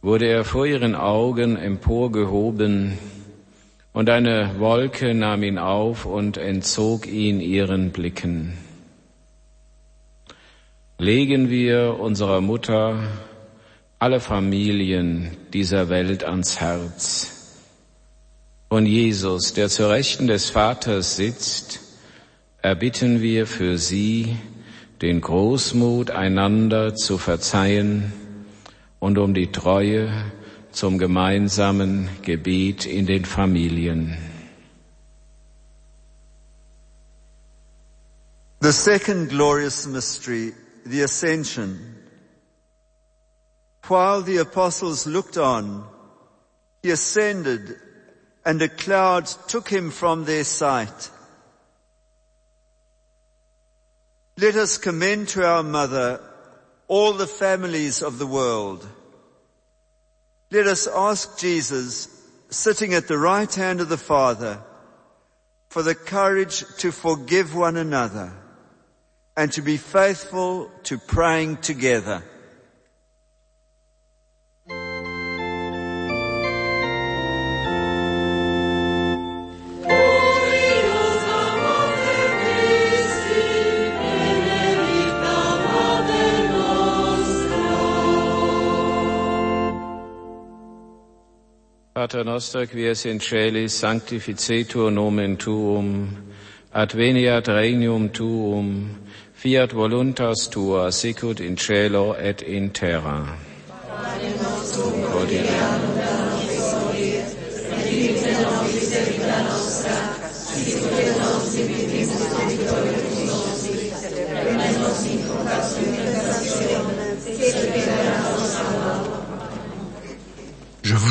wurde er vor ihren Augen emporgehoben und eine Wolke nahm ihn auf und entzog ihn ihren Blicken. Legen wir unserer Mutter alle Familien dieser Welt ans Herz. Und Jesus, der zur Rechten des Vaters sitzt, erbitten wir für sie den Großmut, einander zu verzeihen und um die Treue zum gemeinsamen Gebet in den Familien. The second glorious mystery, the ascension. While the apostles looked on, he ascended and a cloud took him from their sight. Let us commend to our mother all the families of the world. Let us ask Jesus, sitting at the right hand of the Father, for the courage to forgive one another and to be faithful to praying together. Pater noster, qui es in celis, sanctificetur nomen tuum, adveniat regnum tuum, fiat voluntas tua, sicut in cielo et in terra. Amen.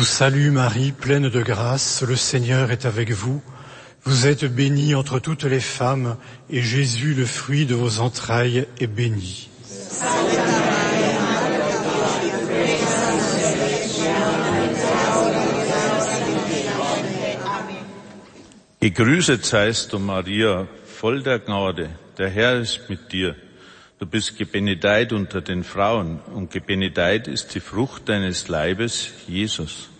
Vous salue Marie, pleine de grâce, le Seigneur est avec vous. Vous êtes bénie entre toutes les femmes, et Jésus, le fruit de vos entrailles, est béni. Gegrüßet seist du, Maria, voll der Gnade. Der Herr ist mit dir. Du bist gebenedeit unter den Frauen und gebenedeit ist die Frucht deines Leibes, Jesus.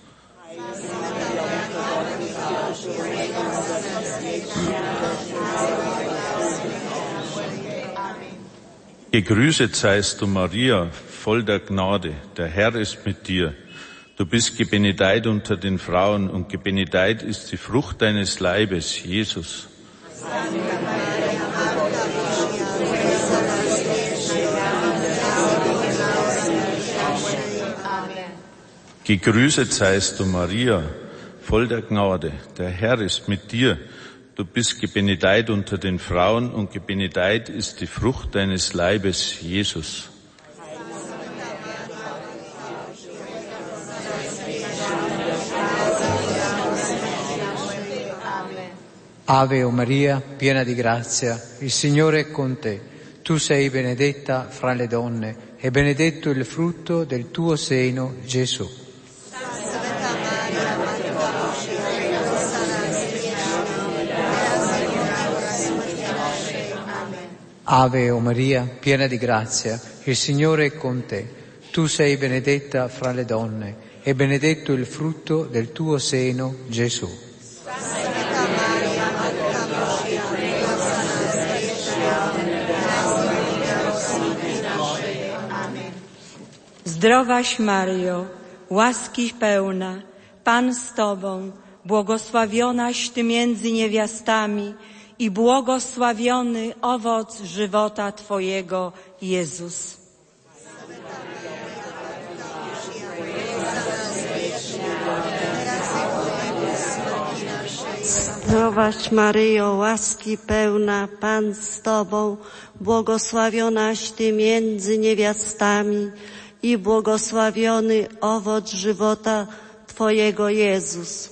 Gegrüßet seist du, Maria, voll der Gnade. Der Herr ist mit dir. Du bist gebenedeit unter den Frauen und gebenedeit ist die Frucht deines Leibes, Jesus. Gegrüßet seist du, Maria, voll der Gnade. Der Herr ist mit dir. Du bist gebenedeit unter den Frauen und gebenedeit ist die Frucht deines Leibes, Jesus. Ave o Maria, piena di grazia, il Signore è con te. Tu sei benedetta fra le donne e benedetto il frutto del tuo seno, Gesù. Ave o Maria, piena di grazia, il Signore è con te. Tu sei benedetta fra le donne e benedetto il frutto del tuo seno, Gesù. Zdrowaś Mario, łaski pełna, Pan z Tobą, błogosławionaś Ty między niewiastami i błogosławiony owoc żywota Twojego, Jezus. Zdrowaś Maryjo, łaski pełna, Pan z Tobą, błogosławionaś Ty między niewiastami i błogosławiony owoc żywota Twojego Jezus.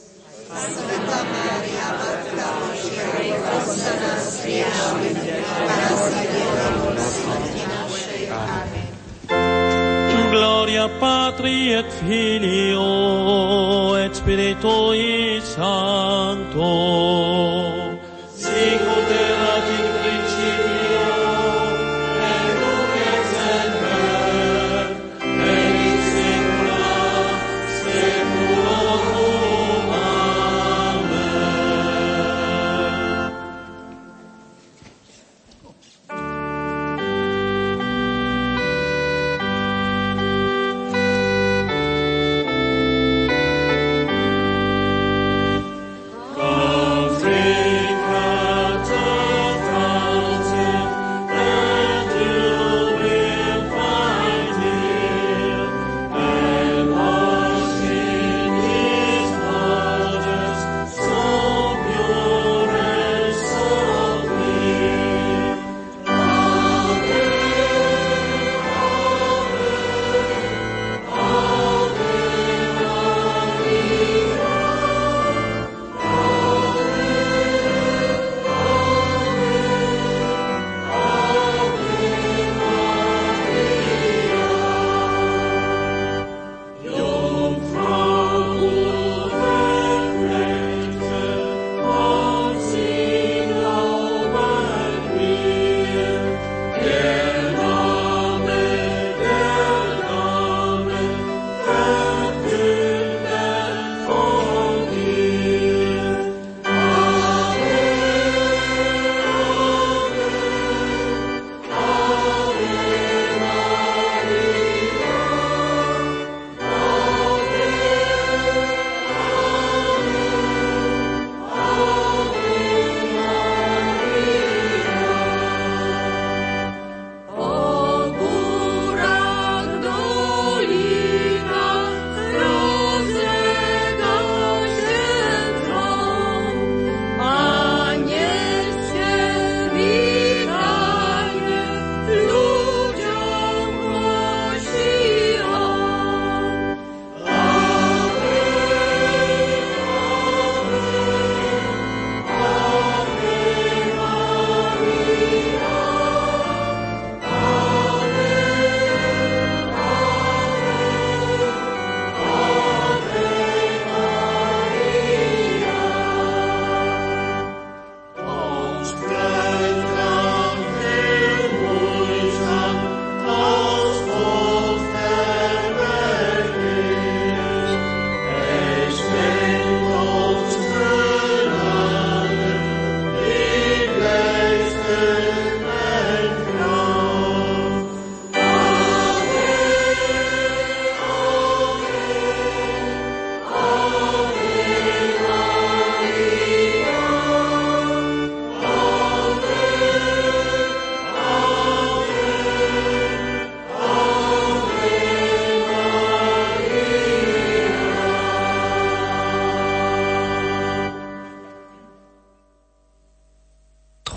Gloria Patri et Filio et Spiritui Sancto. Sicut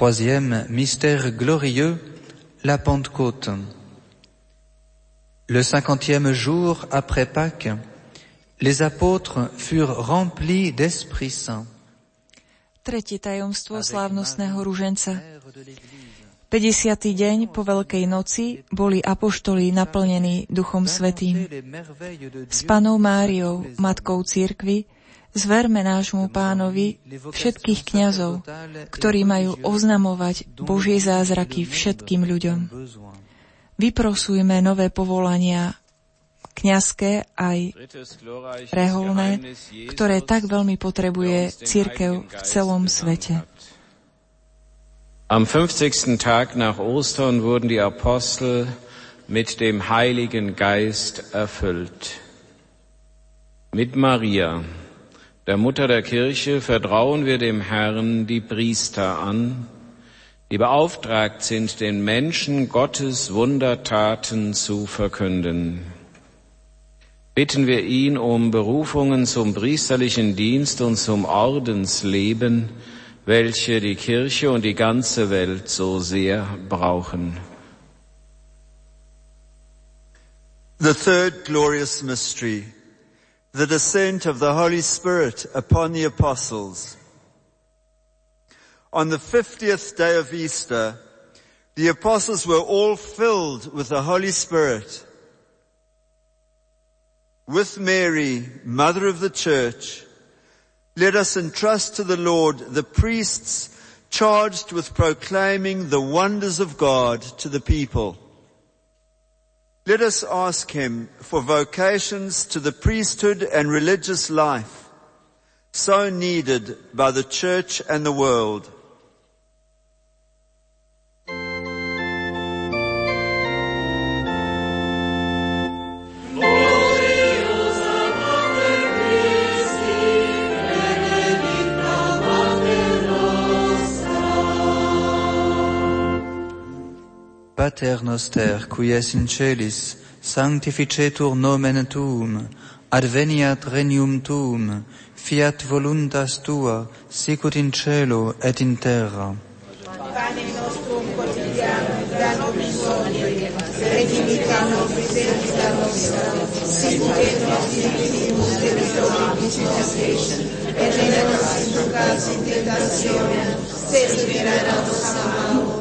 Troisième mystère glorieux, la Pentecôte. Le cinquantième jour après Pâques, les apôtres furent remplis d'Esprit Saint. Tretie tajomstvo slávnostného ruženca. 50. deň po Veľkej noci boli apoštoli naplnení Duchom Svetým. S panou Máriou, matkou církvy, Zverme nášmu pánovi všetkých kňazov, ktorí majú oznamovať Božie zázraky všetkým ľuďom. Vyprosujme nové povolania kňazské aj reholné, ktoré tak veľmi potrebuje církev v celom svete. Am 50. Tag nach Ostern wurden die Apostel mit dem Heiligen Geist erfüllt. Mit Maria, der Mutter der Kirche, vertrauen wir dem Herrn die Priester an, die beauftragt sind, den Menschen Gottes Wundertaten zu verkünden. Bitten wir ihn um Berufungen zum priesterlichen Dienst und zum Ordensleben, welche die Kirche und die ganze Welt so sehr brauchen. The third glorious mystery the descent of the Holy Spirit upon the apostles. On the 50th day of Easter, the apostles were all filled with the Holy Spirit. With Mary, Mother of the Church, let us entrust to the Lord the priests charged with proclaiming the wonders of God to the people. Let us ask him for vocations to the priesthood and religious life so needed by the church and the world. Pater noster, qui es in celis, sanctificetur nomen tuum, adveniat regnum tuum, fiat voluntas tua, sicut in cielo et in terra. Pane nostrum quotidiano, da nobis odie, redimica nobis debita nostra, sicut et nos dimitimum debitoribus nostris, et ne nos inducas in tentatione, sed libera nos a malo.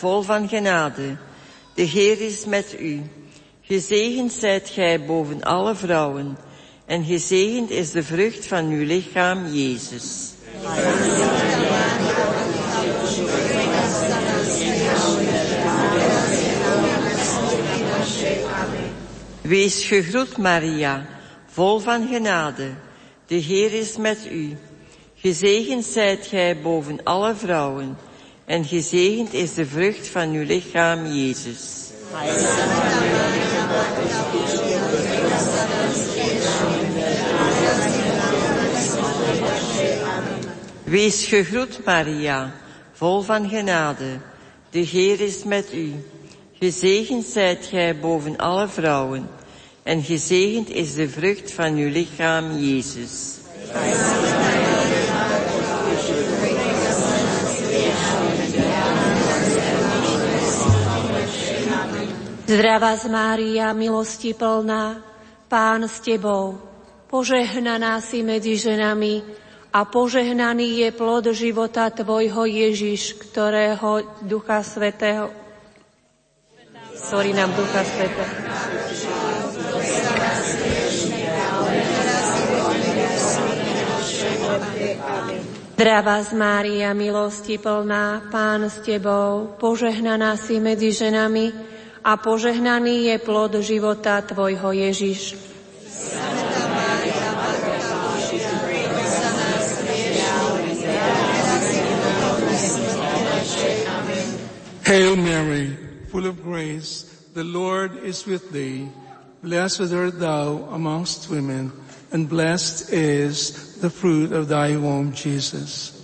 Vol van genade. De Heer is met u. Gezegend zijt gij boven alle vrouwen. En gezegend is de vrucht van uw lichaam, Jezus. Wees gegroet Maria, vol van genade. De Heer is met u. Gezegend zijt gij boven alle vrouwen. En gezegend is de vrucht van uw lichaam, Jezus. Wees gegroet, Maria, vol van genade. De Heer is met u. Gezegend zijt gij boven alle vrouwen. En gezegend is de vrucht van uw lichaam, Jezus. Zdravá z Mária, milosti plná, Pán s Tebou, požehnaná si medzi ženami a požehnaný je plod života Tvojho Ježiš, ktorého Ducha Svetého, sorry nám Ducha Svetého, Zdravá z Mária, milosti plná, Pán s Tebou, požehnaná si medzi ženami a požehnaný je plod života Tvojho Ježiš. Hail Mary, full of grace, the Lord is with thee. Blessed art thou amongst women, and blessed is the fruit of thy womb, Jesus.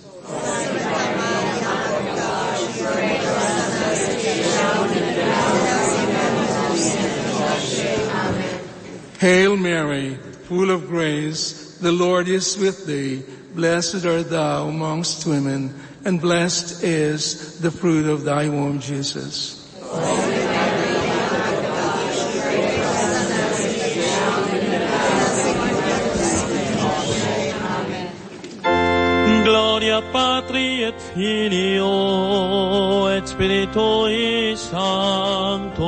Hail Mary, full of grace, the Lord is with thee. Blessed art thou amongst women, and blessed is the fruit of thy womb, Jesus. Gloria Patri et Filio et Spiritui Sancto.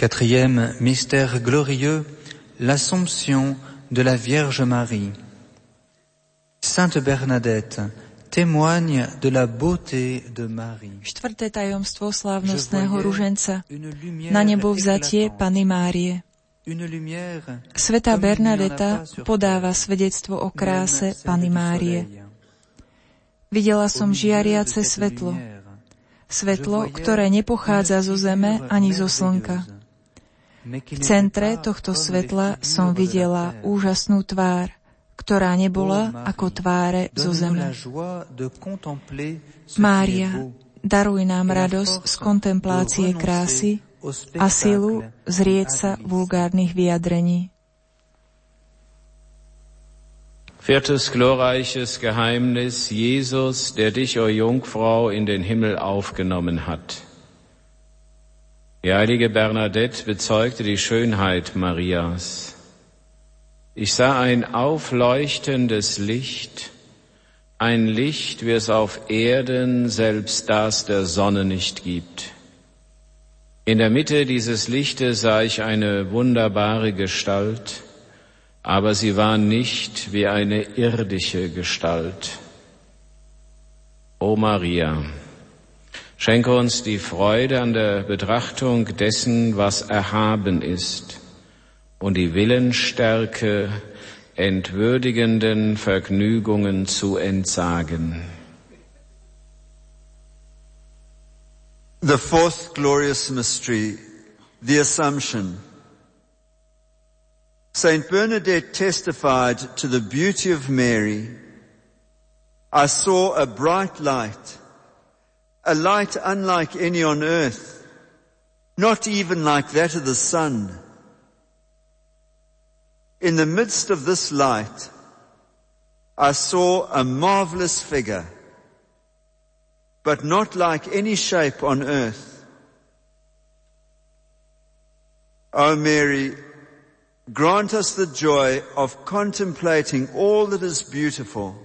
Quatrième mystère glorieux, l'Assomption de la Vierge Marie. Sainte Bernadette témoigne de la beauté de Marie. Štvrté tajomstvo slávnostného ruženca. Na nebo vzatie Pany Márie. Svetá Bernadeta podáva svedectvo o kráse Pany Márie. Videla som žiariace svetlo. Svetlo, ktoré nepochádza zo zeme ani zo slnka. V centre tohto svetla som videla úžasnú tvár, ktorá nebola ako tváre zo zeme. Mária, daruj nám radosť z kontemplácie krásy, a silu zrieť sa vulgárnych vyjadrení. Viertes glorreiches Geheimnis, Jesus, der dich, o Jungfrau, in den Himmel aufgenommen hat. Die heilige Bernadette bezeugte die Schönheit Marias. Ich sah ein aufleuchtendes Licht, ein Licht, wie es auf Erden selbst das der Sonne nicht gibt. In der Mitte dieses Lichtes sah ich eine wunderbare Gestalt, aber sie war nicht wie eine irdische Gestalt. O Maria, schenke uns die Freude an der Betrachtung dessen, was erhaben ist, und die Willensstärke, entwürdigenden Vergnügungen zu entsagen. The fourth glorious mystery, the Assumption. Saint Bernadette testified to the beauty of Mary. I saw a bright light, a light unlike any on earth, not even like that of the sun. In the midst of this light, I saw a marvelous figure, but not like any shape on earth. O Mary, grant us the joy of contemplating all that is beautiful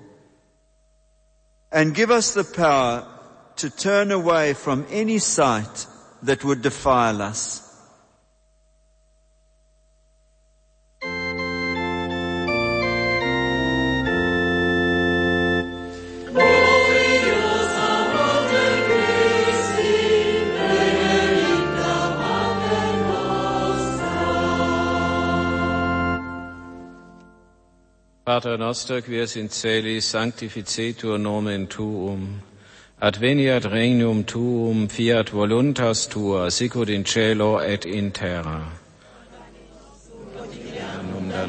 and give us the power to turn away from any sight that would defile us. Pater noster, quies in celis sanctificetur nomen tuum, adveniat regnum tuum, fiat voluntas tua, sicut in cielo et in terra. Da.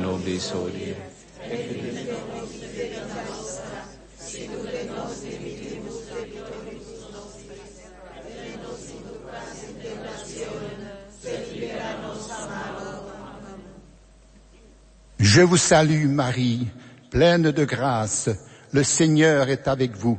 Je vous salue Marie, pleine de grâce, le Seigneur est avec vous.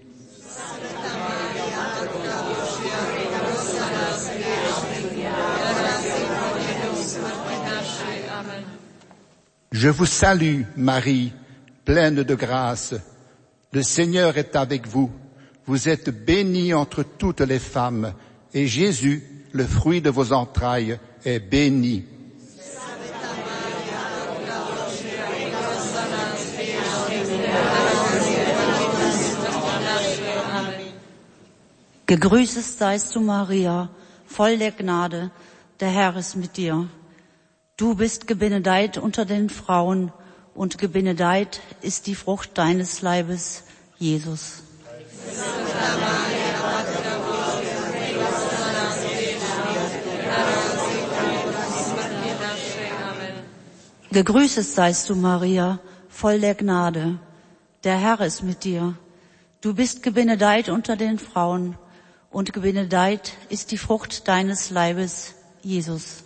Je vous salue, Marie, pleine de grâce. Le Seigneur est avec vous. Vous êtes bénie entre toutes les femmes, et Jésus, le fruit de vos entrailles, est béni. Gegrüßet seist du, Maria, voll der Gnade, der Herr ist mit dir. Du bist gebenedeit unter den Frauen und gebenedeit ist die Frucht deines Leibes, Jesus. Gegrüßet seist du, Maria, voll der Gnade. Der Herr ist mit dir. Du bist gebenedeit unter den Frauen und gebenedeit ist die Frucht deines Leibes, Jesus.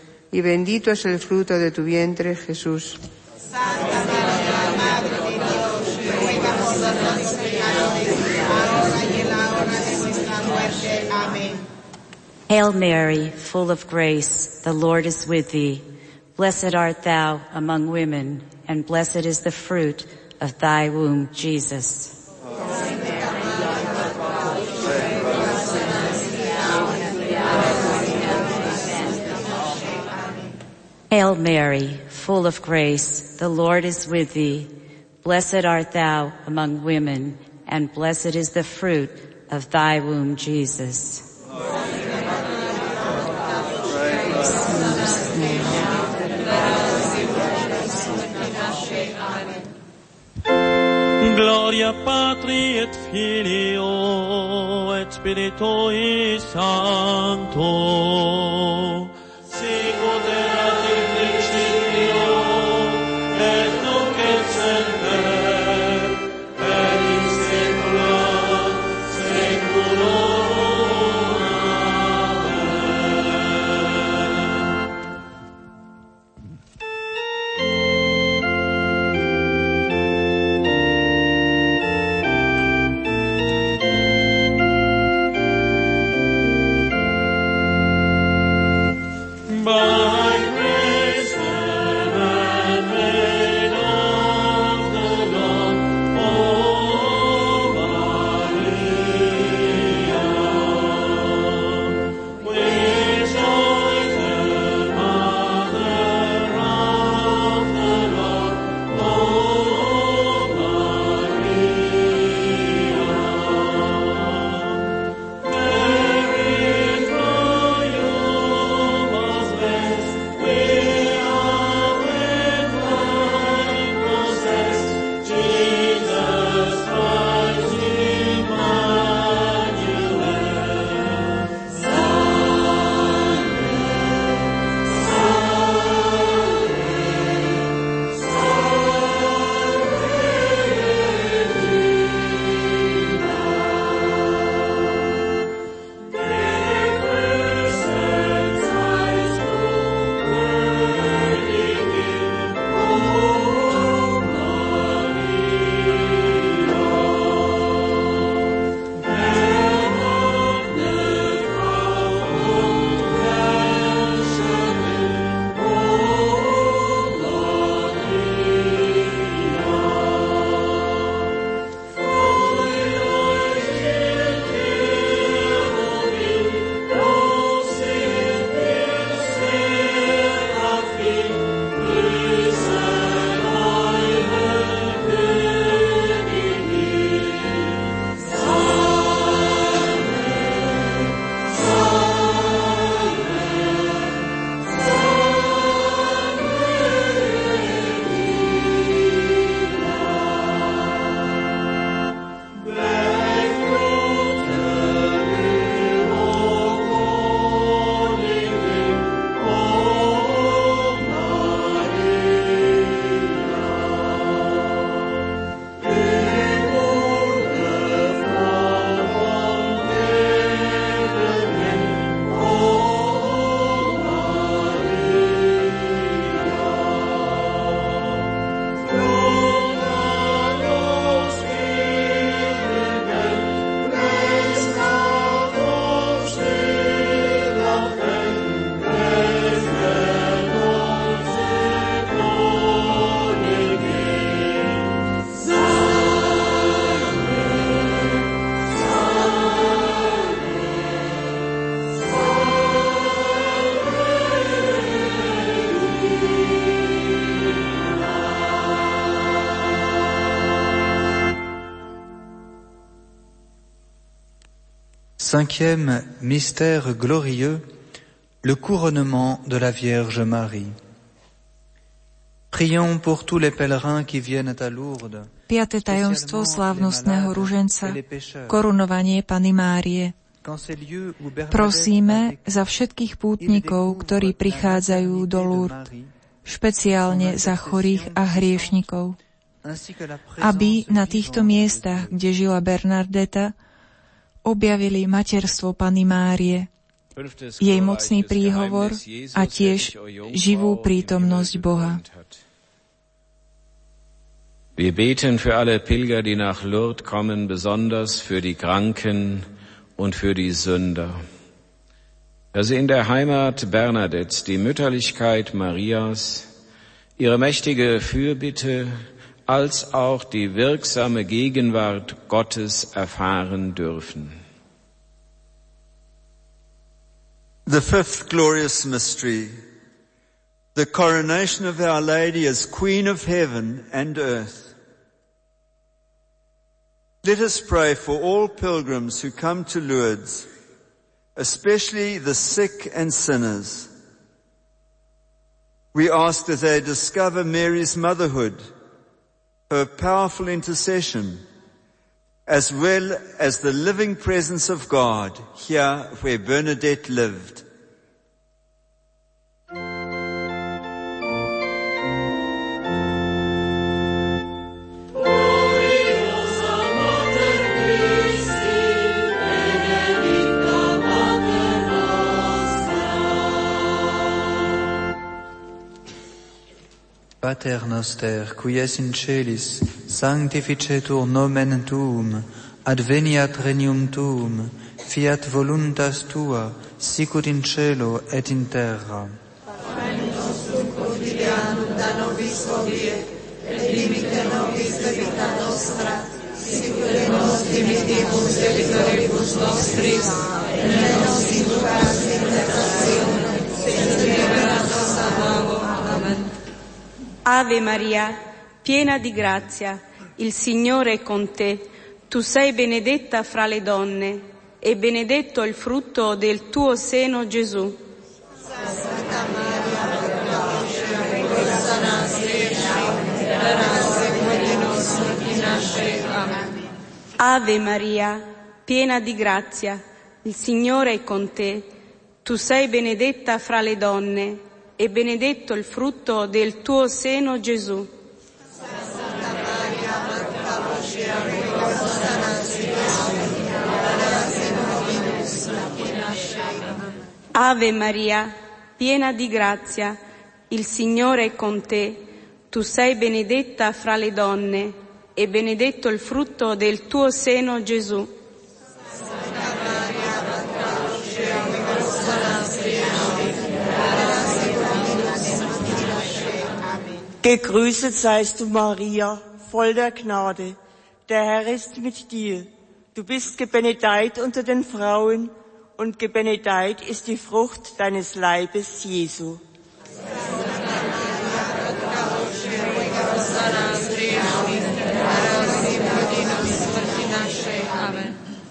y bendito es el fruto de tu vientre Jesús. Santa María, Madre de Dios, ruega por nosotros pecadores, ahora y en la hora de nuestra muerte. Amén. Hail Mary, full of grace, the Lord is with thee. Blessed art thou among women, and blessed is the fruit of thy womb, Jesus. Hail Mary, full of grace, the Lord is with thee. Blessed art thou among women, and blessed is the fruit of thy womb, Jesus. Gloria Patri et Filio et Spiritui Sancto. Cinquième mystère glorieux, le couronnement de la Vierge Marie. Prions pour tous les pèlerins qui viennent à Lourdes. Piaté tajomstvo slávnostného ruženca, korunovanie Pany Márie. Prosíme za všetkých pútnikov, ktorí prichádzajú do Lourdes, špeciálne za chorých a hriešnikov. aby na týchto miestach, kde žila Bernardeta, objavili materstvo Pany Márie, jej mocný príhovor a tiež živú prítomnosť Boha. Wir beten für alle Pilger, die nach Lourdes kommen, besonders für die Kranken und für die Sünder. Dass sie in der Heimat Bernadettes die Mütterlichkeit Marias, ihre mächtige Fürbitte als auch die wirksame Gegenwart Gottes erfahren dürfen. The fifth glorious mystery, the coronation of Our Lady as Queen of Heaven and Earth. Let us pray for all pilgrims who come to Lourdes, especially the sick and sinners. We ask that they discover Mary's motherhood, her powerful intercession, as well as the living presence of God here where Bernadette lived. Pater noster, qui es in celis, sanctificetur nomen tuum, adveniat regnum tuum, fiat voluntas tua, sicut in cielo et in terra. Panem da nobis hodie, et dimite nobis debita nostra, sicut nos dimittimus debitoribus nostris, et Ave Maria, piena di grazia, il Signore è con te. Tu sei benedetta fra le donne e benedetto il frutto del tuo seno Gesù. Santa Maria. Ave Maria, piena di grazia, il Signore è con te. Tu sei benedetta fra le donne e benedetto il frutto del tuo seno Gesù. Ave Maria, piena di grazia, il Signore è con te. Tu sei benedetta fra le donne e benedetto il frutto del tuo seno Gesù. Gegrüßet seist du, Maria, voll der Gnade. Der Herr ist mit dir. Du bist gebenedeit unter den Frauen und gebenedeit ist die Frucht deines Leibes, Jesu.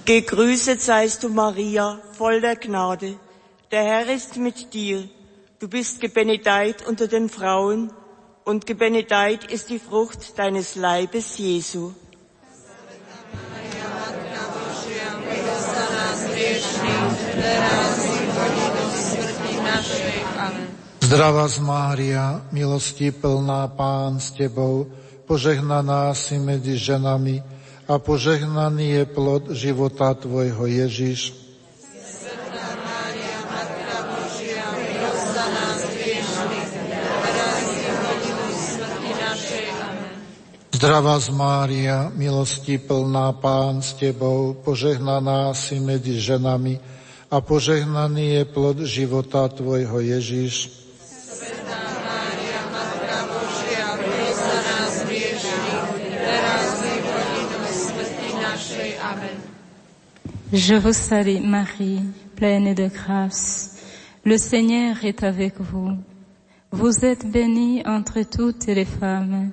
Gegrüßet seist du, Maria, voll der Gnade. Der Herr ist mit dir. Du bist gebenedeit unter den Frauen und gebenedeit ist die Frucht deines Leibes, Jesu. Zdravá z Mária, milosti plná Pán s Tebou, požehnaná si medzi ženami a požehnaný je plod života Tvojho Ježiš. Zdravá z Mária, milosti plná Pán s Tebou, požehnaná si medzi ženami a požehnaný je plod života Tvojho Ježiš. Je vous salue Marie, pleine de grâce. Le Seigneur est avec vous. Vous êtes bénie entre toutes les femmes,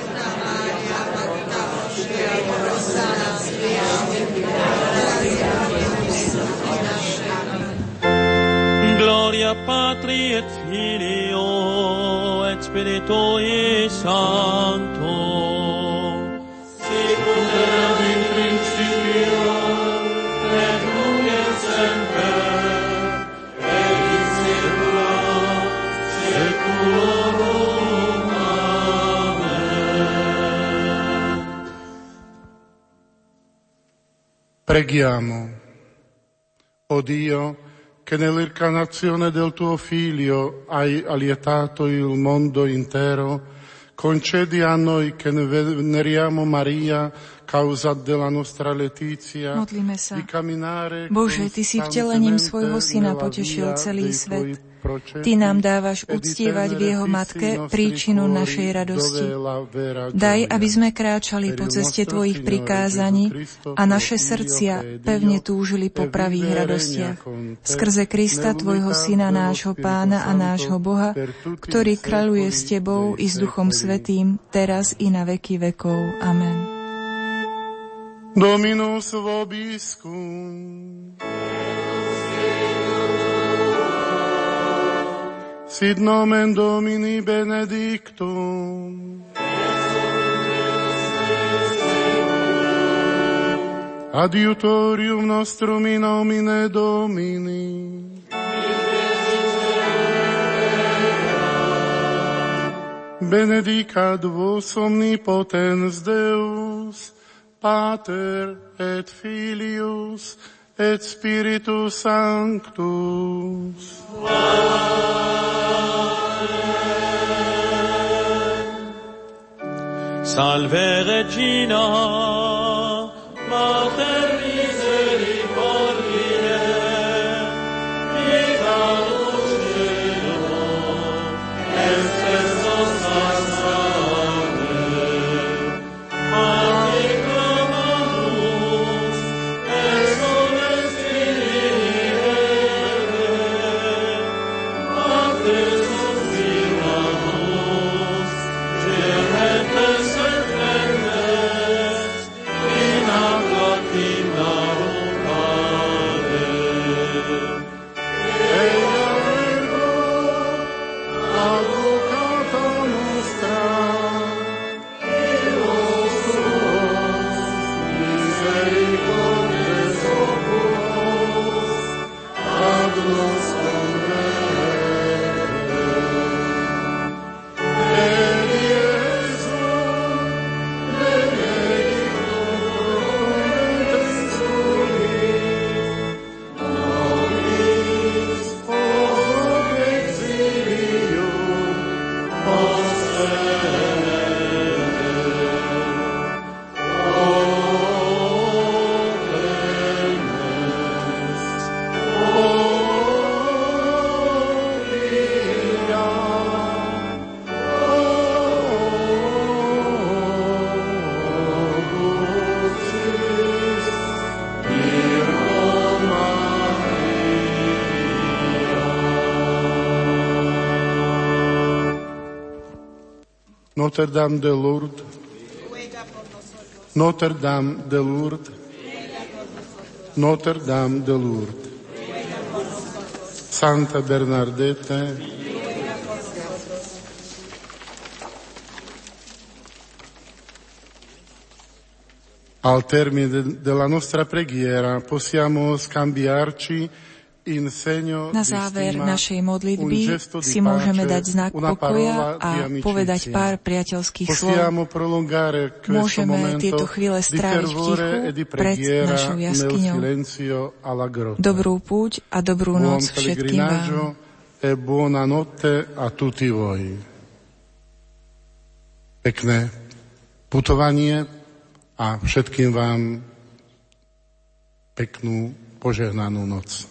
Gloria Patri et Filio et Spiritui Sancto. Sicut erat in principio, et nunc et semper, et in saecula saeculorum. Amen. Preghiamo. O Dio, che nell'incarnazione del tuo Figlio hai allietato il mondo intero, concedi a noi che ne veneriamo Maria, Modlíme sa. Bože, Ty si vtelením svojho Syna potešil celý svet. Ty nám dávaš uctievať v Jeho Matke príčinu našej radosti. Daj, aby sme kráčali po ceste Tvojich prikázaní a naše srdcia pevne túžili po pravých radostiach. Skrze Krista, Tvojho Syna, nášho Pána a nášho Boha, ktorý kráľuje s Tebou i s Duchom Svetým, teraz i na veky vekov. Amen. Dominus vobiscum. Sit nomen Domini benedictum. Adiutorium nostrum in nomine Domini. Benedicat vos omnipotens Deus, Pater et Filius et Spiritus Sanctus. Salve Regina, Mater misericordiae, Notre-Dame de Lourdes, Notre-Dame de Lourdes, Notre-Dame de Lourdes, Santa Bernardete, Al termine de- della nostra preghiera possiamo scambiarci Na záver našej modlitby si môžeme dať znak pokoja a povedať pár priateľských slov. Môžeme tieto chvíle stráviť v tichu e pred našou jaskyňou. Dobrú púť a dobrú noc všetkým vám. e buonanotte a tutti voi. Pekné putovanie a všetkým vám peknú požehnanú noc.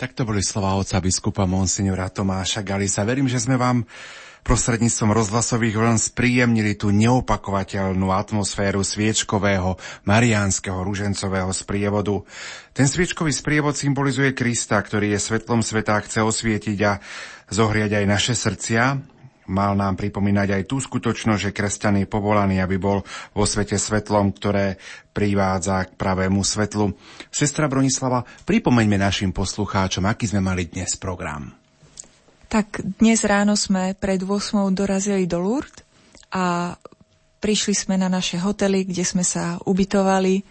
Tak to boli slova oca biskupa Monsignora Tomáša Galisa. Verím, že sme vám prostredníctvom rozhlasových vln spríjemnili tú neopakovateľnú atmosféru sviečkového mariánskeho ružencového sprievodu. Ten sviečkový sprievod symbolizuje Krista, ktorý je svetlom sveta a chce osvietiť a zohriať aj naše srdcia, mal nám pripomínať aj tú skutočnosť, že kresťan je povolaný, aby bol vo svete svetlom, ktoré privádza k pravému svetlu. Sestra Bronislava, pripomeňme našim poslucháčom, aký sme mali dnes program. Tak dnes ráno sme pred 8. dorazili do Lourdes a prišli sme na naše hotely, kde sme sa ubytovali.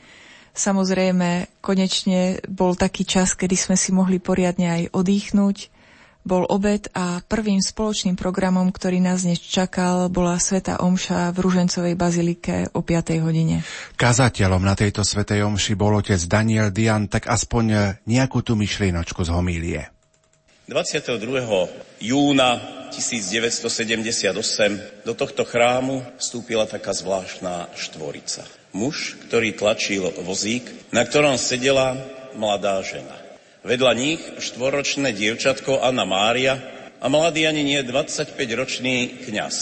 Samozrejme, konečne bol taký čas, kedy sme si mohli poriadne aj odýchnuť bol obed a prvým spoločným programom, ktorý nás dnes čakal, bola Sveta Omša v Ružencovej bazilike o 5. hodine. Kazateľom na tejto Svetej Omši bol otec Daniel Dian, tak aspoň nejakú tú myšlienočku z homílie. 22. júna 1978 do tohto chrámu vstúpila taká zvláštna štvorica. Muž, ktorý tlačil vozík, na ktorom sedela mladá žena. Vedľa nich štvoročné dievčatko Anna Mária a mladý ani nie 25-ročný kňaz.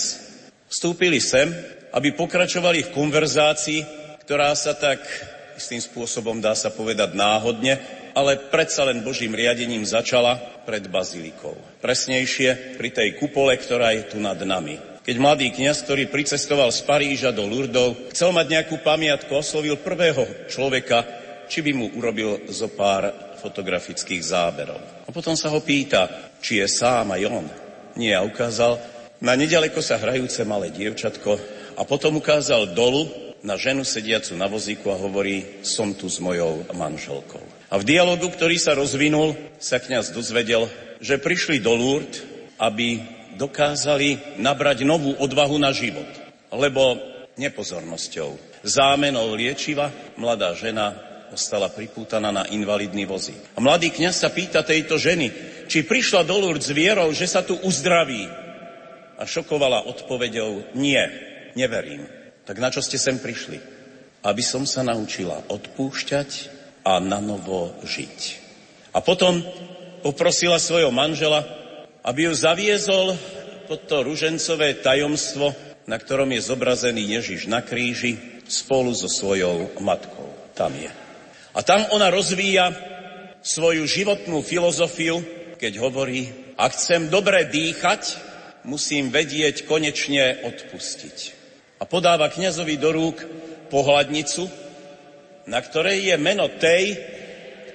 Vstúpili sem, aby pokračovali v konverzácii, ktorá sa tak istým spôsobom dá sa povedať náhodne, ale predsa len Božím riadením začala pred bazilikou. Presnejšie pri tej kupole, ktorá je tu nad nami. Keď mladý kňaz, ktorý pricestoval z Paríža do Lurdov, chcel mať nejakú pamiatku, oslovil prvého človeka, či by mu urobil zo pár fotografických záberov. A potom sa ho pýta, či je sám aj on. Nie, a ukázal na nedaleko sa hrajúce malé dievčatko a potom ukázal dolu na ženu sediacu na vozíku a hovorí, som tu s mojou manželkou. A v dialogu, ktorý sa rozvinul, sa kňaz dozvedel, že prišli do Lourdes, aby dokázali nabrať novú odvahu na život. Lebo nepozornosťou, zámenou liečiva, mladá žena ostala pripútaná na invalidný vozík. A mladý kňaz sa pýta tejto ženy, či prišla do Lourdes s vierou, že sa tu uzdraví. A šokovala odpovedou, nie, neverím. Tak na čo ste sem prišli? Aby som sa naučila odpúšťať a na novo žiť. A potom poprosila svojho manžela, aby ju zaviezol pod to ružencové tajomstvo, na ktorom je zobrazený Ježiš na kríži spolu so svojou matkou. Tam je. A tam ona rozvíja svoju životnú filozofiu, keď hovorí, ak chcem dobre dýchať, musím vedieť konečne odpustiť. A podáva kňazovi do rúk pohľadnicu, na ktorej je meno tej